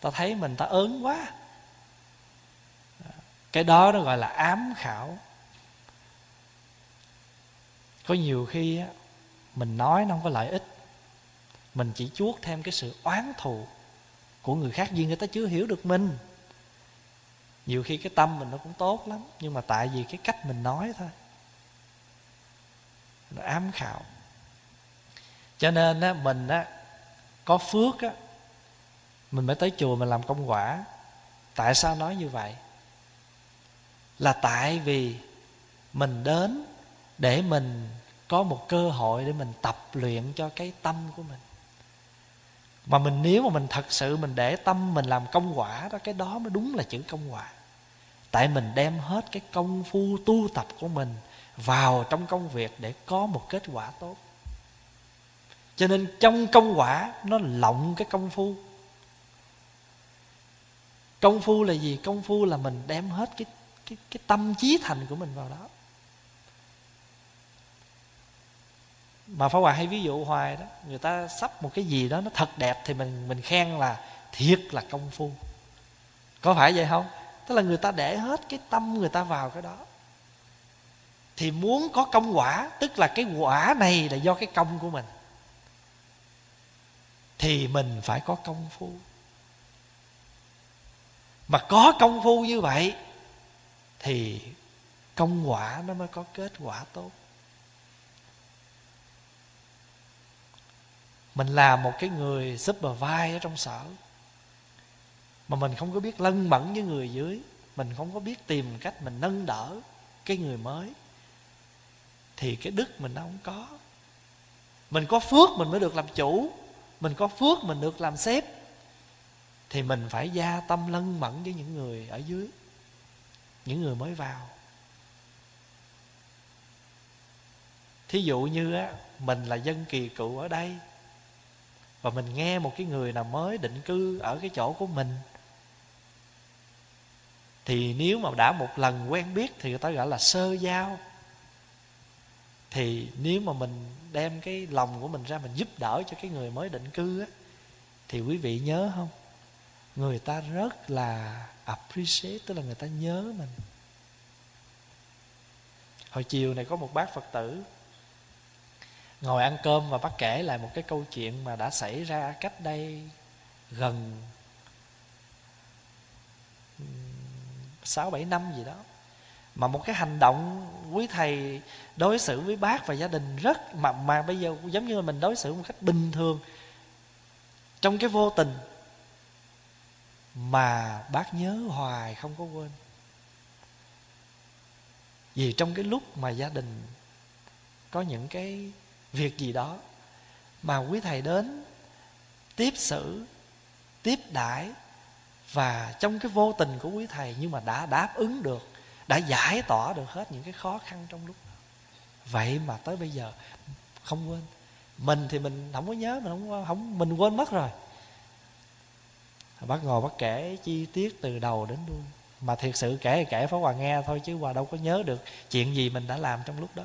Ta thấy mình ta ớn quá. Cái đó nó gọi là ám khảo. Có nhiều khi á, mình nói nó không có lợi ích. Mình chỉ chuốt thêm cái sự oán thù của người khác vì người ta chưa hiểu được mình nhiều khi cái tâm mình nó cũng tốt lắm, nhưng mà tại vì cái cách mình nói thôi. Nó ám khảo. Cho nên á, mình á, có phước á, mình mới tới chùa mình làm công quả. Tại sao nói như vậy? Là tại vì mình đến để mình có một cơ hội để mình tập luyện cho cái tâm của mình mà mình, nếu mà mình thật sự mình để tâm mình làm công quả đó, cái đó mới đúng là chữ công quả. Tại mình đem hết cái công phu tu tập của mình vào trong công việc để có một kết quả tốt. Cho nên trong công quả nó lộng cái công phu. Công phu là gì? Công phu là mình đem hết cái cái cái tâm trí thành của mình vào đó. Mà Pháp Hòa hay ví dụ hoài đó, người ta sắp một cái gì đó nó thật đẹp thì mình mình khen là thiệt là công phu. Có phải vậy không? Tức là người ta để hết cái tâm người ta vào cái đó. Thì muốn có công quả, tức là cái quả này là do cái công của mình. Thì mình phải có công phu. Mà có công phu như vậy, thì công quả nó mới có kết quả tốt. Mình là một cái người supervise ở trong sở. Mà mình không có biết lân mẫn với người dưới. Mình không có biết tìm cách mình nâng đỡ cái người mới. Thì cái đức mình nó không có. Mình có phước mình mới được làm chủ. Mình có phước mình được làm sếp. Thì mình phải gia tâm lân mẫn với những người ở dưới. Những người mới vào. Thí dụ như á, mình là dân kỳ cựu ở đây và mình nghe một cái người nào mới định cư ở cái chỗ của mình. Thì nếu mà đã một lần quen biết thì người ta gọi là sơ giao. Thì nếu mà mình đem cái lòng của mình ra mình giúp đỡ cho cái người mới định cư á, thì quý vị nhớ không? Người ta rất là appreciate, tức là người ta nhớ mình. Hồi chiều này có một bác phật tử ngồi ăn cơm và bác kể lại một cái câu chuyện mà đã xảy ra cách đây gần sáu bảy năm gì đó. Mà một cái hành động quý thầy đối xử với bác và gia đình rất mà mà bây giờ giống như là mình đối xử một cách bình thường trong cái vô tình mà bác nhớ hoài không có quên. Vì trong cái lúc mà gia đình có những cái việc gì đó mà quý thầy đến tiếp xử, tiếp đãi và trong cái vô tình của quý thầy nhưng mà đã đáp ứng được, đã giải tỏa được hết những cái khó khăn trong lúc đó. Vậy mà tới bây giờ, không quên, mình thì mình không có nhớ, mình không không, mình quên mất rồi. Bác ngồi bác kể chi tiết từ đầu đến đuôi. Mà thiệt sự kể thì kể phó hòa nghe thôi chứ hòa đâu có nhớ được chuyện gì mình đã làm trong lúc đó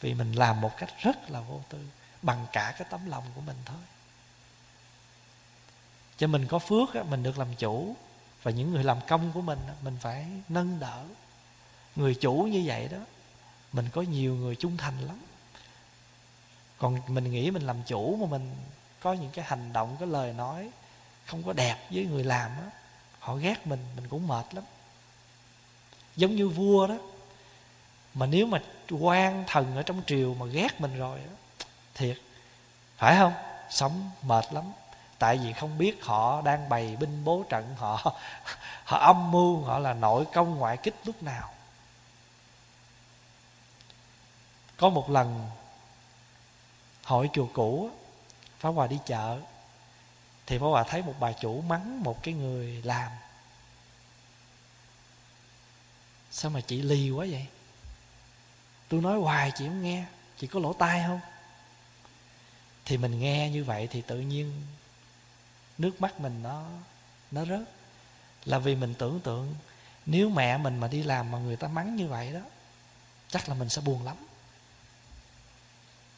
vì mình làm một cách rất là vô tư bằng cả cái tấm lòng của mình thôi. Cho mình có phước á, mình được làm chủ và những người làm công của mình mình phải nâng đỡ. Người chủ như vậy đó mình có nhiều người trung thành lắm. Còn mình nghĩ mình làm chủ mà mình có những cái hành động cái lời nói không có đẹp với người làm á họ ghét mình mình cũng mệt lắm. Giống như vua đó mà nếu mà quan thần ở trong triều mà ghét mình rồi thiệt, phải không? Sống mệt lắm. Tại vì không biết họ đang bày binh bố trận, họ (laughs) họ âm mưu, họ là nội công ngoại kích lúc nào. Có một lần, hội chùa cũ, phá Hòa đi chợ, Thì phá Hòa thấy một bà chủ mắng một cái người làm. Sao mà chị lì quá vậy? Tôi nói hoài chị không nghe Chị có lỗ tai không? Thì mình nghe như vậy Thì tự nhiên Nước mắt mình nó Nó rớt. Là vì mình tưởng tượng Nếu mẹ mình mà đi làm mà người ta mắng như vậy đó Chắc là mình sẽ buồn lắm.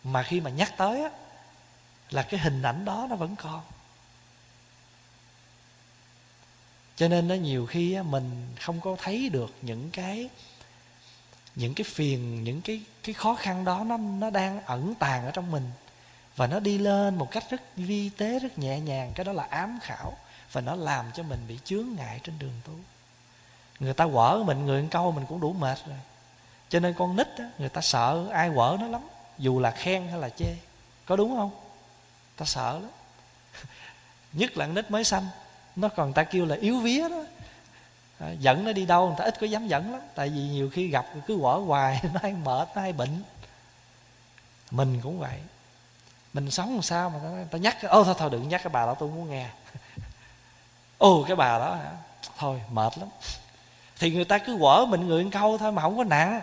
Mà khi mà nhắc tới á Là cái hình ảnh đó nó vẫn còn. Cho nên nó nhiều khi á, mình không có thấy được những cái những cái phiền những cái cái khó khăn đó nó nó đang ẩn tàng ở trong mình. Và nó đi lên một cách rất vi tế rất nhẹ nhàng cái đó là ám khảo. Và nó làm cho mình bị chướng ngại trên đường tu. Người ta quở mình người ăn câu mình cũng đủ mệt rồi. Cho nên con nít đó, người ta sợ ai quở nó lắm dù là khen hay là chê. Có đúng không? Ta sợ lắm. (laughs) Nhất là con nít mới sanh nó còn ta kêu là yếu vía đó à, dẫn nó đi đâu người ta ít có dám dẫn lắm. Tại vì nhiều khi gặp cứ quở hoài (laughs) nó hay mệt nó hay bệnh. Mình cũng vậy. Mình sống làm sao mà người ta nhắc ô thôi thôi đừng nhắc cái bà đó tôi muốn nghe. (laughs) Ô cái bà đó hả? Thôi mệt lắm. Thì người ta cứ quở mình người ăn câu thôi mà không có nặng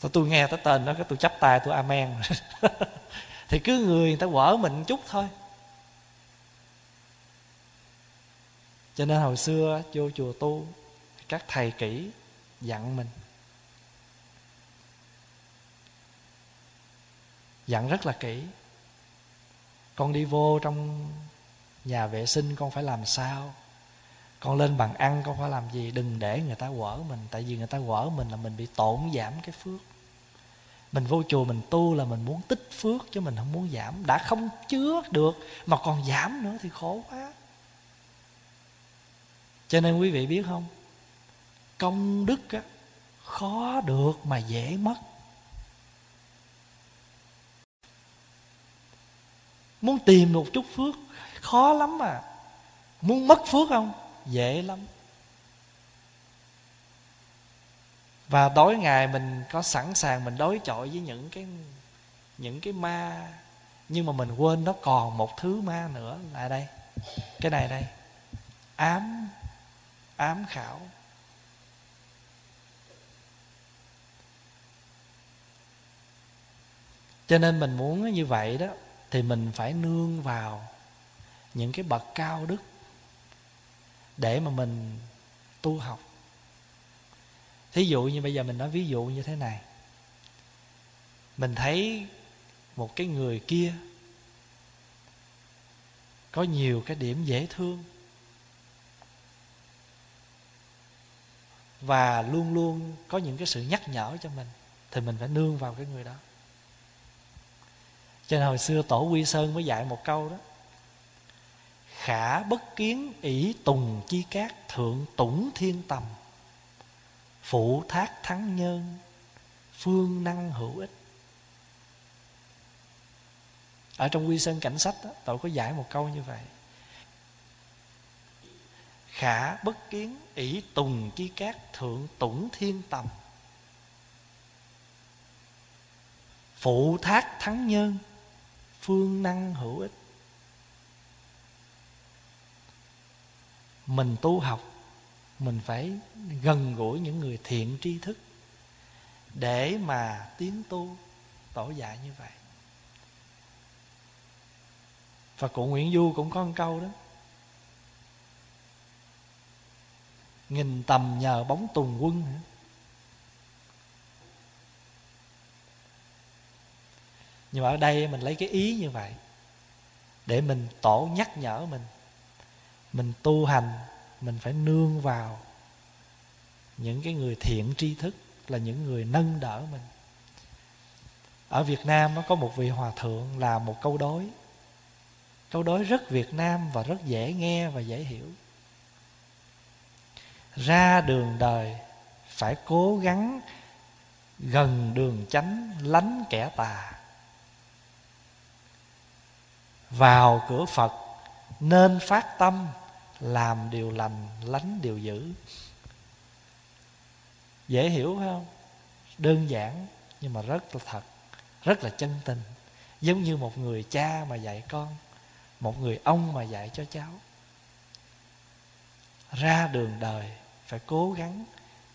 Thôi tôi nghe tới tên đó cái tôi chắp tay tôi amen. (laughs) Thì cứ người người ta quở mình chút thôi. Cho nên hồi xưa vô chùa tu, các thầy kỹ dặn mình. Dặn rất là kỹ. Con đi vô trong nhà vệ sinh, con phải làm sao? Con lên bàn ăn, con phải làm gì? Đừng để người ta quở mình, tại vì người ta quở mình là mình bị tổn giảm cái phước. Mình vô chùa mình tu là mình muốn tích phước chứ mình không muốn giảm. Đã không chứa được mà còn giảm nữa thì khổ quá cho nên quý vị biết không? Công đức á, khó được mà dễ mất. Muốn tìm một chút phước khó lắm mà. Muốn mất phước không? Dễ lắm. Và tối ngày mình có sẵn sàng mình đối chọi với những cái những cái ma nhưng mà mình quên nó còn một thứ ma nữa. Là đây. Cái này đây. Ám ám khảo. Cho nên mình muốn như vậy đó, thì mình phải nương vào những cái bậc cao đức để mà mình tu học. Thí dụ như bây giờ mình nói ví dụ như thế này. Mình thấy một cái người kia có nhiều cái điểm dễ thương. Và luôn luôn có những cái sự nhắc nhở cho mình thì mình phải nương vào cái người đó. Cho nên hồi xưa tổ quy sơn mới dạy một câu đó khả bất kiến ỷ tùng chi cát thượng tủng thiên tầm. Phụ thác thắng nhân phương năng hữu ích. Ở trong quy sơn cảnh sách đó, tổ có giải một câu như vậy khả bất kiến ỷ tùng chi cát thượng tủng thiên tầm. Phụ thác thắng nhân, phương năng hữu ích. Mình tu học, mình phải gần gũi những người thiện tri thức để mà tiến tu tổ dạy như vậy. Và cụ nguyễn du cũng có một câu đó. Nghìn tầm nhờ bóng tùng quân. Nhưng mà ở đây mình lấy cái ý như vậy để mình tổ nhắc nhở mình. Mình tu hành, mình phải nương vào những cái người thiện tri thức, là những người nâng đỡ mình. Ở Việt Nam nó có một vị hòa thượng là một câu đối. Câu đối rất Việt Nam và rất dễ nghe và dễ hiểu ra đường đời, phải cố gắng gần đường chánh, lánh kẻ tà. Vào cửa phật, nên phát tâm, làm điều lành, lánh điều dữ. Dễ hiểu phải không? Đơn giản, nhưng mà rất là thật, rất là chân tình. Giống như một người cha mà dạy con, một người ông mà dạy cho cháu. Ra đường đời phải cố gắng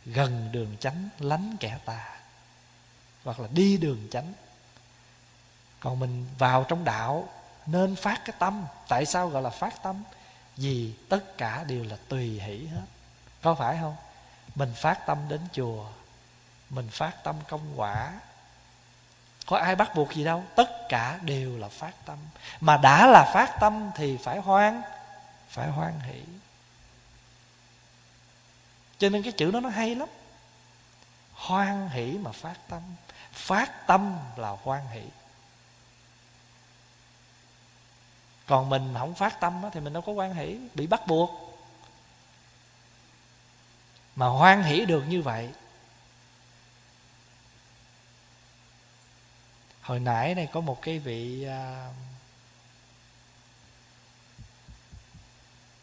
gần đường chánh, lánh kẻ tà, hoặc là đi đường chánh. Còn mình vào trong đạo nên phát cái tâm. Tại sao gọi là phát tâm? Vì tất cả đều là tùy hỷ hết. Có phải không? Mình phát tâm đến chùa, mình phát tâm công quả. Có ai bắt buộc gì đâu. Tất cả đều là phát tâm. Mà đã là phát tâm thì phải hoan phải hoan hỷ cho nên cái chữ đó nó hay lắm. Hoan hỷ mà phát tâm. Phát tâm là hoan hỷ. Còn mình không phát tâm thì mình đâu có quan hỷ. Bị bắt buộc. Mà hoan hỷ được như vậy. Hồi nãy này có một cái vị à,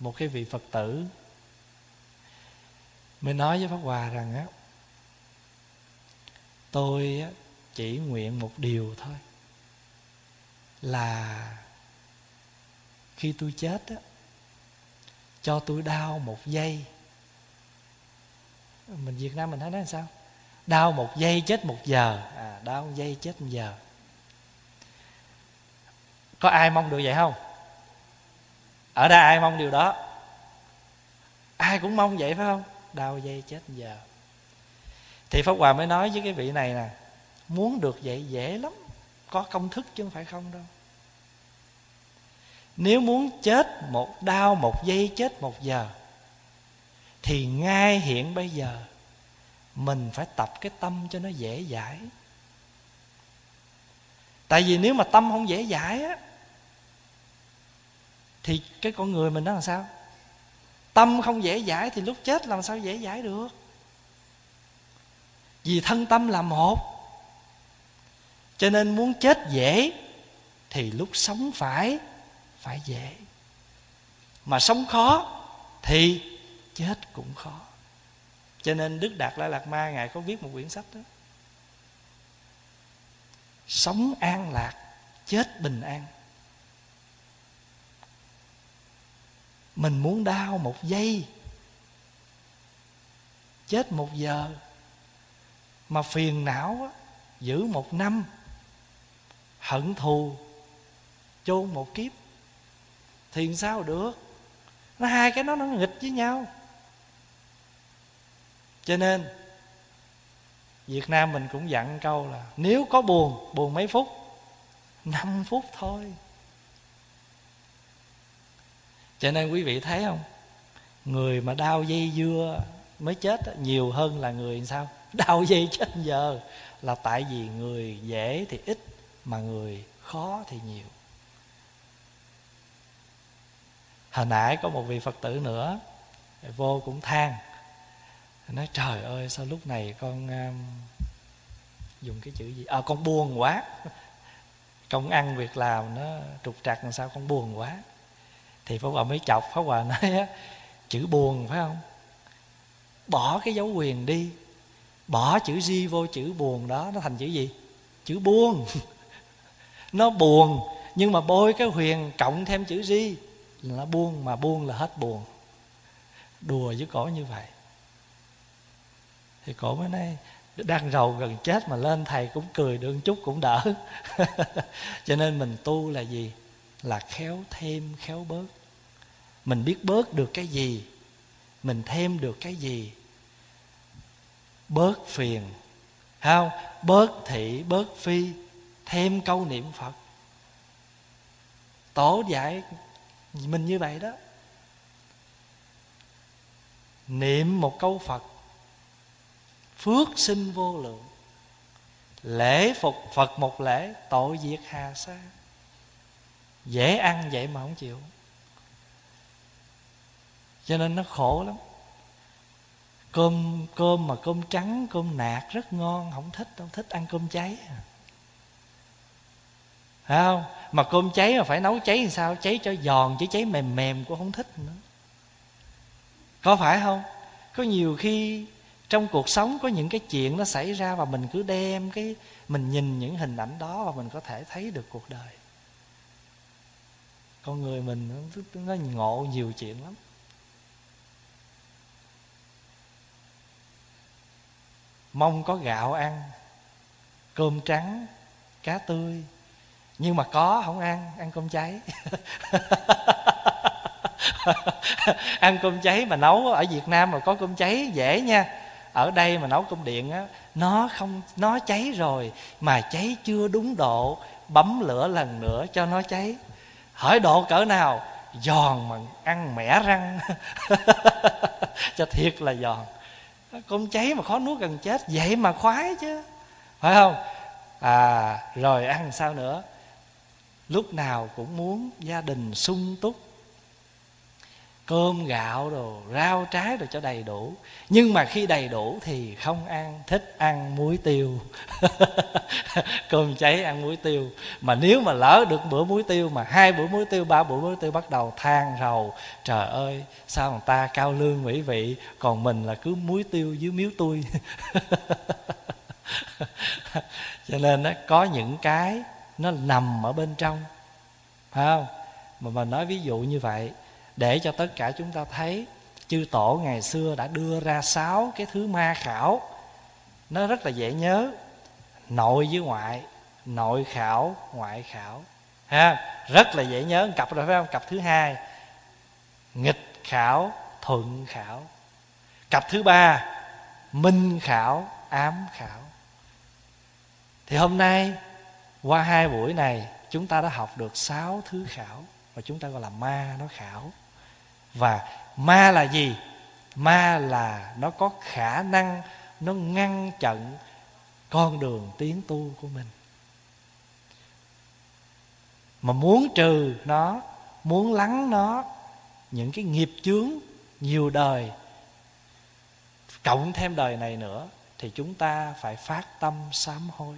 một cái vị phật tử mới nói với pháp hòa rằng á, tôi chỉ nguyện một điều thôi, là khi tôi chết á, cho tôi đau một giây. Mình việt nam mình thấy nói sao? Đau một giây chết một giờ. À đau một giây chết một giờ. Có ai mong được vậy không? Ở đây ai mong điều đó? Ai cũng mong vậy phải không? Đau dây chết giờ. Thì pháp hòa mới nói với cái vị này nè, muốn được vậy dễ lắm, có công thức chứ không phải không đâu. Nếu muốn chết một đau, một giây chết một giờ, thì ngay hiện bây giờ, mình phải tập cái tâm cho nó dễ dãi. Tại vì nếu mà tâm không dễ dãi á, thì cái con người mình nó làm sao? Tâm không dễ dãi thì lúc chết làm sao dễ dãi được? Vì thân tâm là một. Cho nên muốn chết dễ thì lúc sống phải phải dễ. Mà sống khó thì chết cũng khó. Cho nên đức đạt lai lạt ma ngài có viết một quyển sách đó. Sống an lạc, chết bình an. Mình muốn đau một giây. Chết một giờ. Mà phiền não giữ một năm. Hận thù. Chôn một kiếp. Thì sao được? Nó hai cái đó nó nghịch với nhau. Cho nên Việt Nam mình cũng dặn câu là Nếu có buồn, buồn mấy phút? 5 phút thôi cho nên quý vị thấy không? Người mà đau dây dưa mới chết nhiều hơn là người sao? (laughs) Đau dây chết giờ. Là tại vì người dễ thì ít mà người khó thì nhiều. Hồi nãy có một vị phật tử nữa vô cũng than nói trời ơi sao lúc này con um, dùng cái chữ gì? À con buồn quá. (laughs) Công ăn việc làm nó trục trặc làm sao con buồn quá thì pháp hòa mới chọc. Pháp hòa nói á, chữ buồn phải không? Bỏ cái dấu quyền đi. Bỏ chữ di vô chữ buồn đó nó thành chữ gì? Chữ buồn. (laughs) Nó buồn nhưng mà bôi cái huyền cộng thêm chữ di là nó buông mà buông là hết buồn. Đùa với cổ như vậy. Thì cổ mới nói đang rầu gần chết mà lên thầy cũng cười được chút cũng đỡ. (laughs) Cho nên mình tu là gì? Là khéo thêm khéo bớt mình biết bớt được cái gì, mình thêm được cái gì. Bớt phiền không? Bớt thị, bớt phi, thêm câu niệm phật. Tổ dạy mình như vậy đó. Niệm một câu phật, phước sinh vô lượng. Lễ phục phật một lễ, tội diệt hà sa. Dễ ăn vậy mà không chịu cho nên nó khổ lắm. Cơm cơm mà cơm trắng cơm nạc rất ngon không thích không thích ăn cơm cháy. Phải không? Mà cơm cháy mà phải nấu cháy làm sao? Cháy cho giòn chứ cháy mềm mềm cũng không thích nữa. Có phải không? Có nhiều khi trong cuộc sống có những cái chuyện nó xảy ra và mình cứ đem cái mình nhìn những hình ảnh đó và mình có thể thấy được cuộc đời. Con người mình nó, nó ngộ nhiều chuyện lắm. Mong có gạo ăn, cơm trắng, cá tươi. Nhưng mà có không ăn ăn cơm cháy. (laughs) Ăn cơm cháy mà nấu ở việt nam mà có cơm cháy dễ nha. Ở đây mà nấu cơm điện á, nó không, nó cháy rồi, mà cháy chưa đúng độ, bấm lửa lần nữa cho nó cháy. Hỏi độ cỡ nào? Giòn mà ăn mẻ răng. (laughs) Cho thiệt là giòn cơm cháy mà khó nuốt gần chết, vậy mà khoái chứ. Phải không? À rồi ăn sao nữa? Lúc nào cũng muốn gia đình sung túc cơm gạo đồ rau trái đồ cho đầy đủ. Nhưng mà khi đầy đủ thì không ăn thích ăn muối tiêu. (laughs) Cơm cháy ăn muối tiêu. Mà nếu mà lỡ được bữa muối tiêu mà hai bữa muối tiêu ba bữa muối tiêu bắt đầu than rầu trời ơi sao người ta cao lương mỹ vị còn mình là cứ muối tiêu dưới miếu tôi. (laughs) Cho nên đó, có những cái nó nằm ở bên trong phải không? Mà mình nói ví dụ như vậy để cho tất cả chúng ta thấy chư tổ ngày xưa đã đưa ra sáu cái thứ ma khảo. Nó rất là dễ nhớ. Nội với ngoại, nội khảo, ngoại khảo. Ha, rất là dễ nhớ. Cặp rồi phải không? Cặp thứ hai, nghịch khảo, thuận khảo. Cặp thứ ba, minh khảo, ám khảo. Thì hôm nay, qua hai buổi này, chúng ta đã học được sáu thứ khảo. Và chúng ta gọi là ma nó khảo và ma là gì? Ma là nó có khả năng nó ngăn chặn con đường tiến tu của mình. Mà muốn trừ nó, muốn lắng nó, những cái nghiệp chướng nhiều đời, cộng thêm đời này nữa, thì chúng ta phải phát tâm sám hối.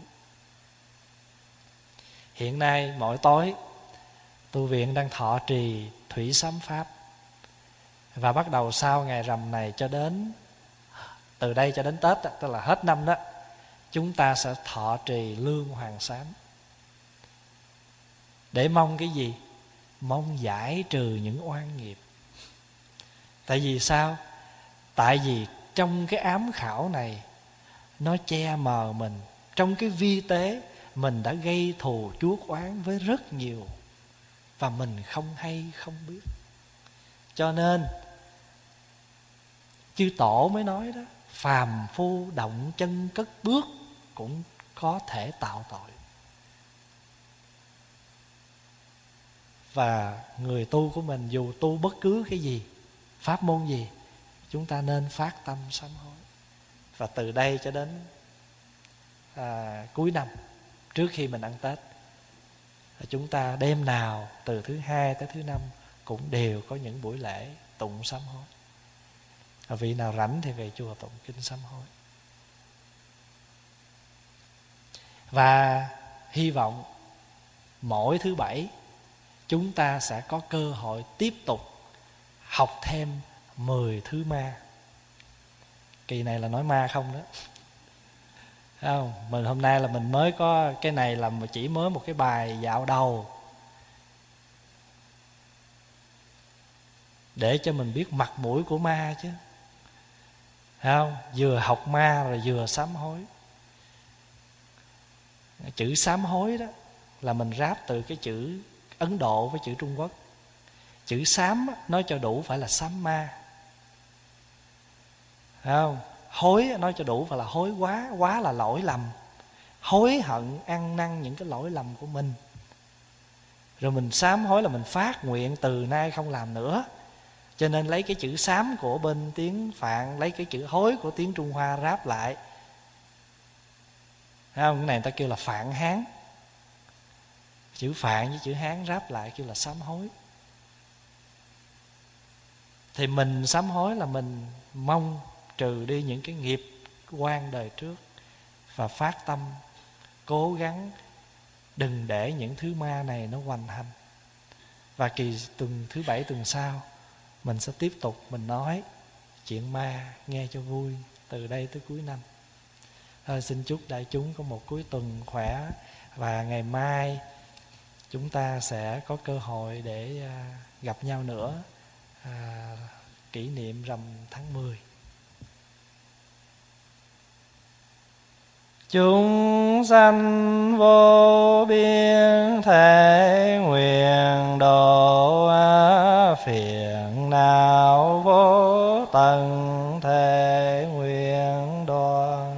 Hiện nay mỗi tối, tu viện đang thọ trì thủy sám pháp và bắt đầu sau ngày rằm này cho đến, từ đây cho đến tết tức là hết năm đó, chúng ta sẽ thọ trì lương hoàng sám. Để mong cái gì? Mong giải trừ những oan nghiệp. Tại vì sao? Tại vì trong cái ám khảo này, nó che mờ mình. Trong cái vi tế, mình đã gây thù chuốc oán với rất nhiều và mình không hay không biết. Cho nên chư tổ mới nói đó phàm phu động chân cất bước cũng có thể tạo tội. Và người tu của mình dù tu bất cứ cái gì pháp môn gì chúng ta nên phát tâm sám hối. Và từ đây cho đến à, cuối năm trước khi mình ăn tết chúng ta đêm nào từ thứ hai tới thứ năm cũng đều có những buổi lễ tụng sám hối vị nào rảnh thì về chùa tụng kinh sám hối. Và hy vọng mỗi thứ bảy, chúng ta sẽ có cơ hội tiếp tục học thêm 10 thứ ma. Kỳ này là nói ma không đó. Không? Mình hôm nay là mình mới có cái này là chỉ mới một cái bài dạo đầu. Để cho mình biết mặt mũi của ma chứ không, vừa học ma rồi vừa sám hối. Chữ sám hối đó là mình ráp từ cái chữ ấn độ với chữ trung quốc. Chữ sám nói cho đủ phải là sám ma. Không, hối nói cho đủ phải là hối quá quá là lỗi lầm. Hối hận, ăn năn những cái lỗi lầm của mình. Rồi mình sám hối là mình phát nguyện từ nay không làm nữa cho nên lấy cái chữ sám của bên tiếng phạn, lấy cái chữ hối của tiếng trung hoa ráp lại. Thấy không? Cái này người ta kêu là phạn hán. Chữ phạn với chữ hán ráp lại kêu là sám hối. Thì mình sám hối là mình mong trừ đi những cái nghiệp quan đời trước và phát tâm cố gắng đừng để những thứ ma này nó hoành hành. Và kỳ tuần thứ bảy, tuần sau mình sẽ tiếp tục mình nói chuyện ma nghe cho vui từ đây tới cuối năm. Thôi xin chúc đại chúng có một cuối tuần khỏe và ngày mai chúng ta sẽ có cơ hội để ờ, gặp nhau nữa à, kỷ niệm rằm tháng 10 chúng sanh vô biên thể nguyện độ phiền não vô tận thể nguyện đoàn.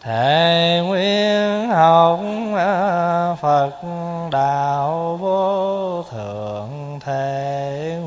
Thể nguyện học phật đạo vô thượng thể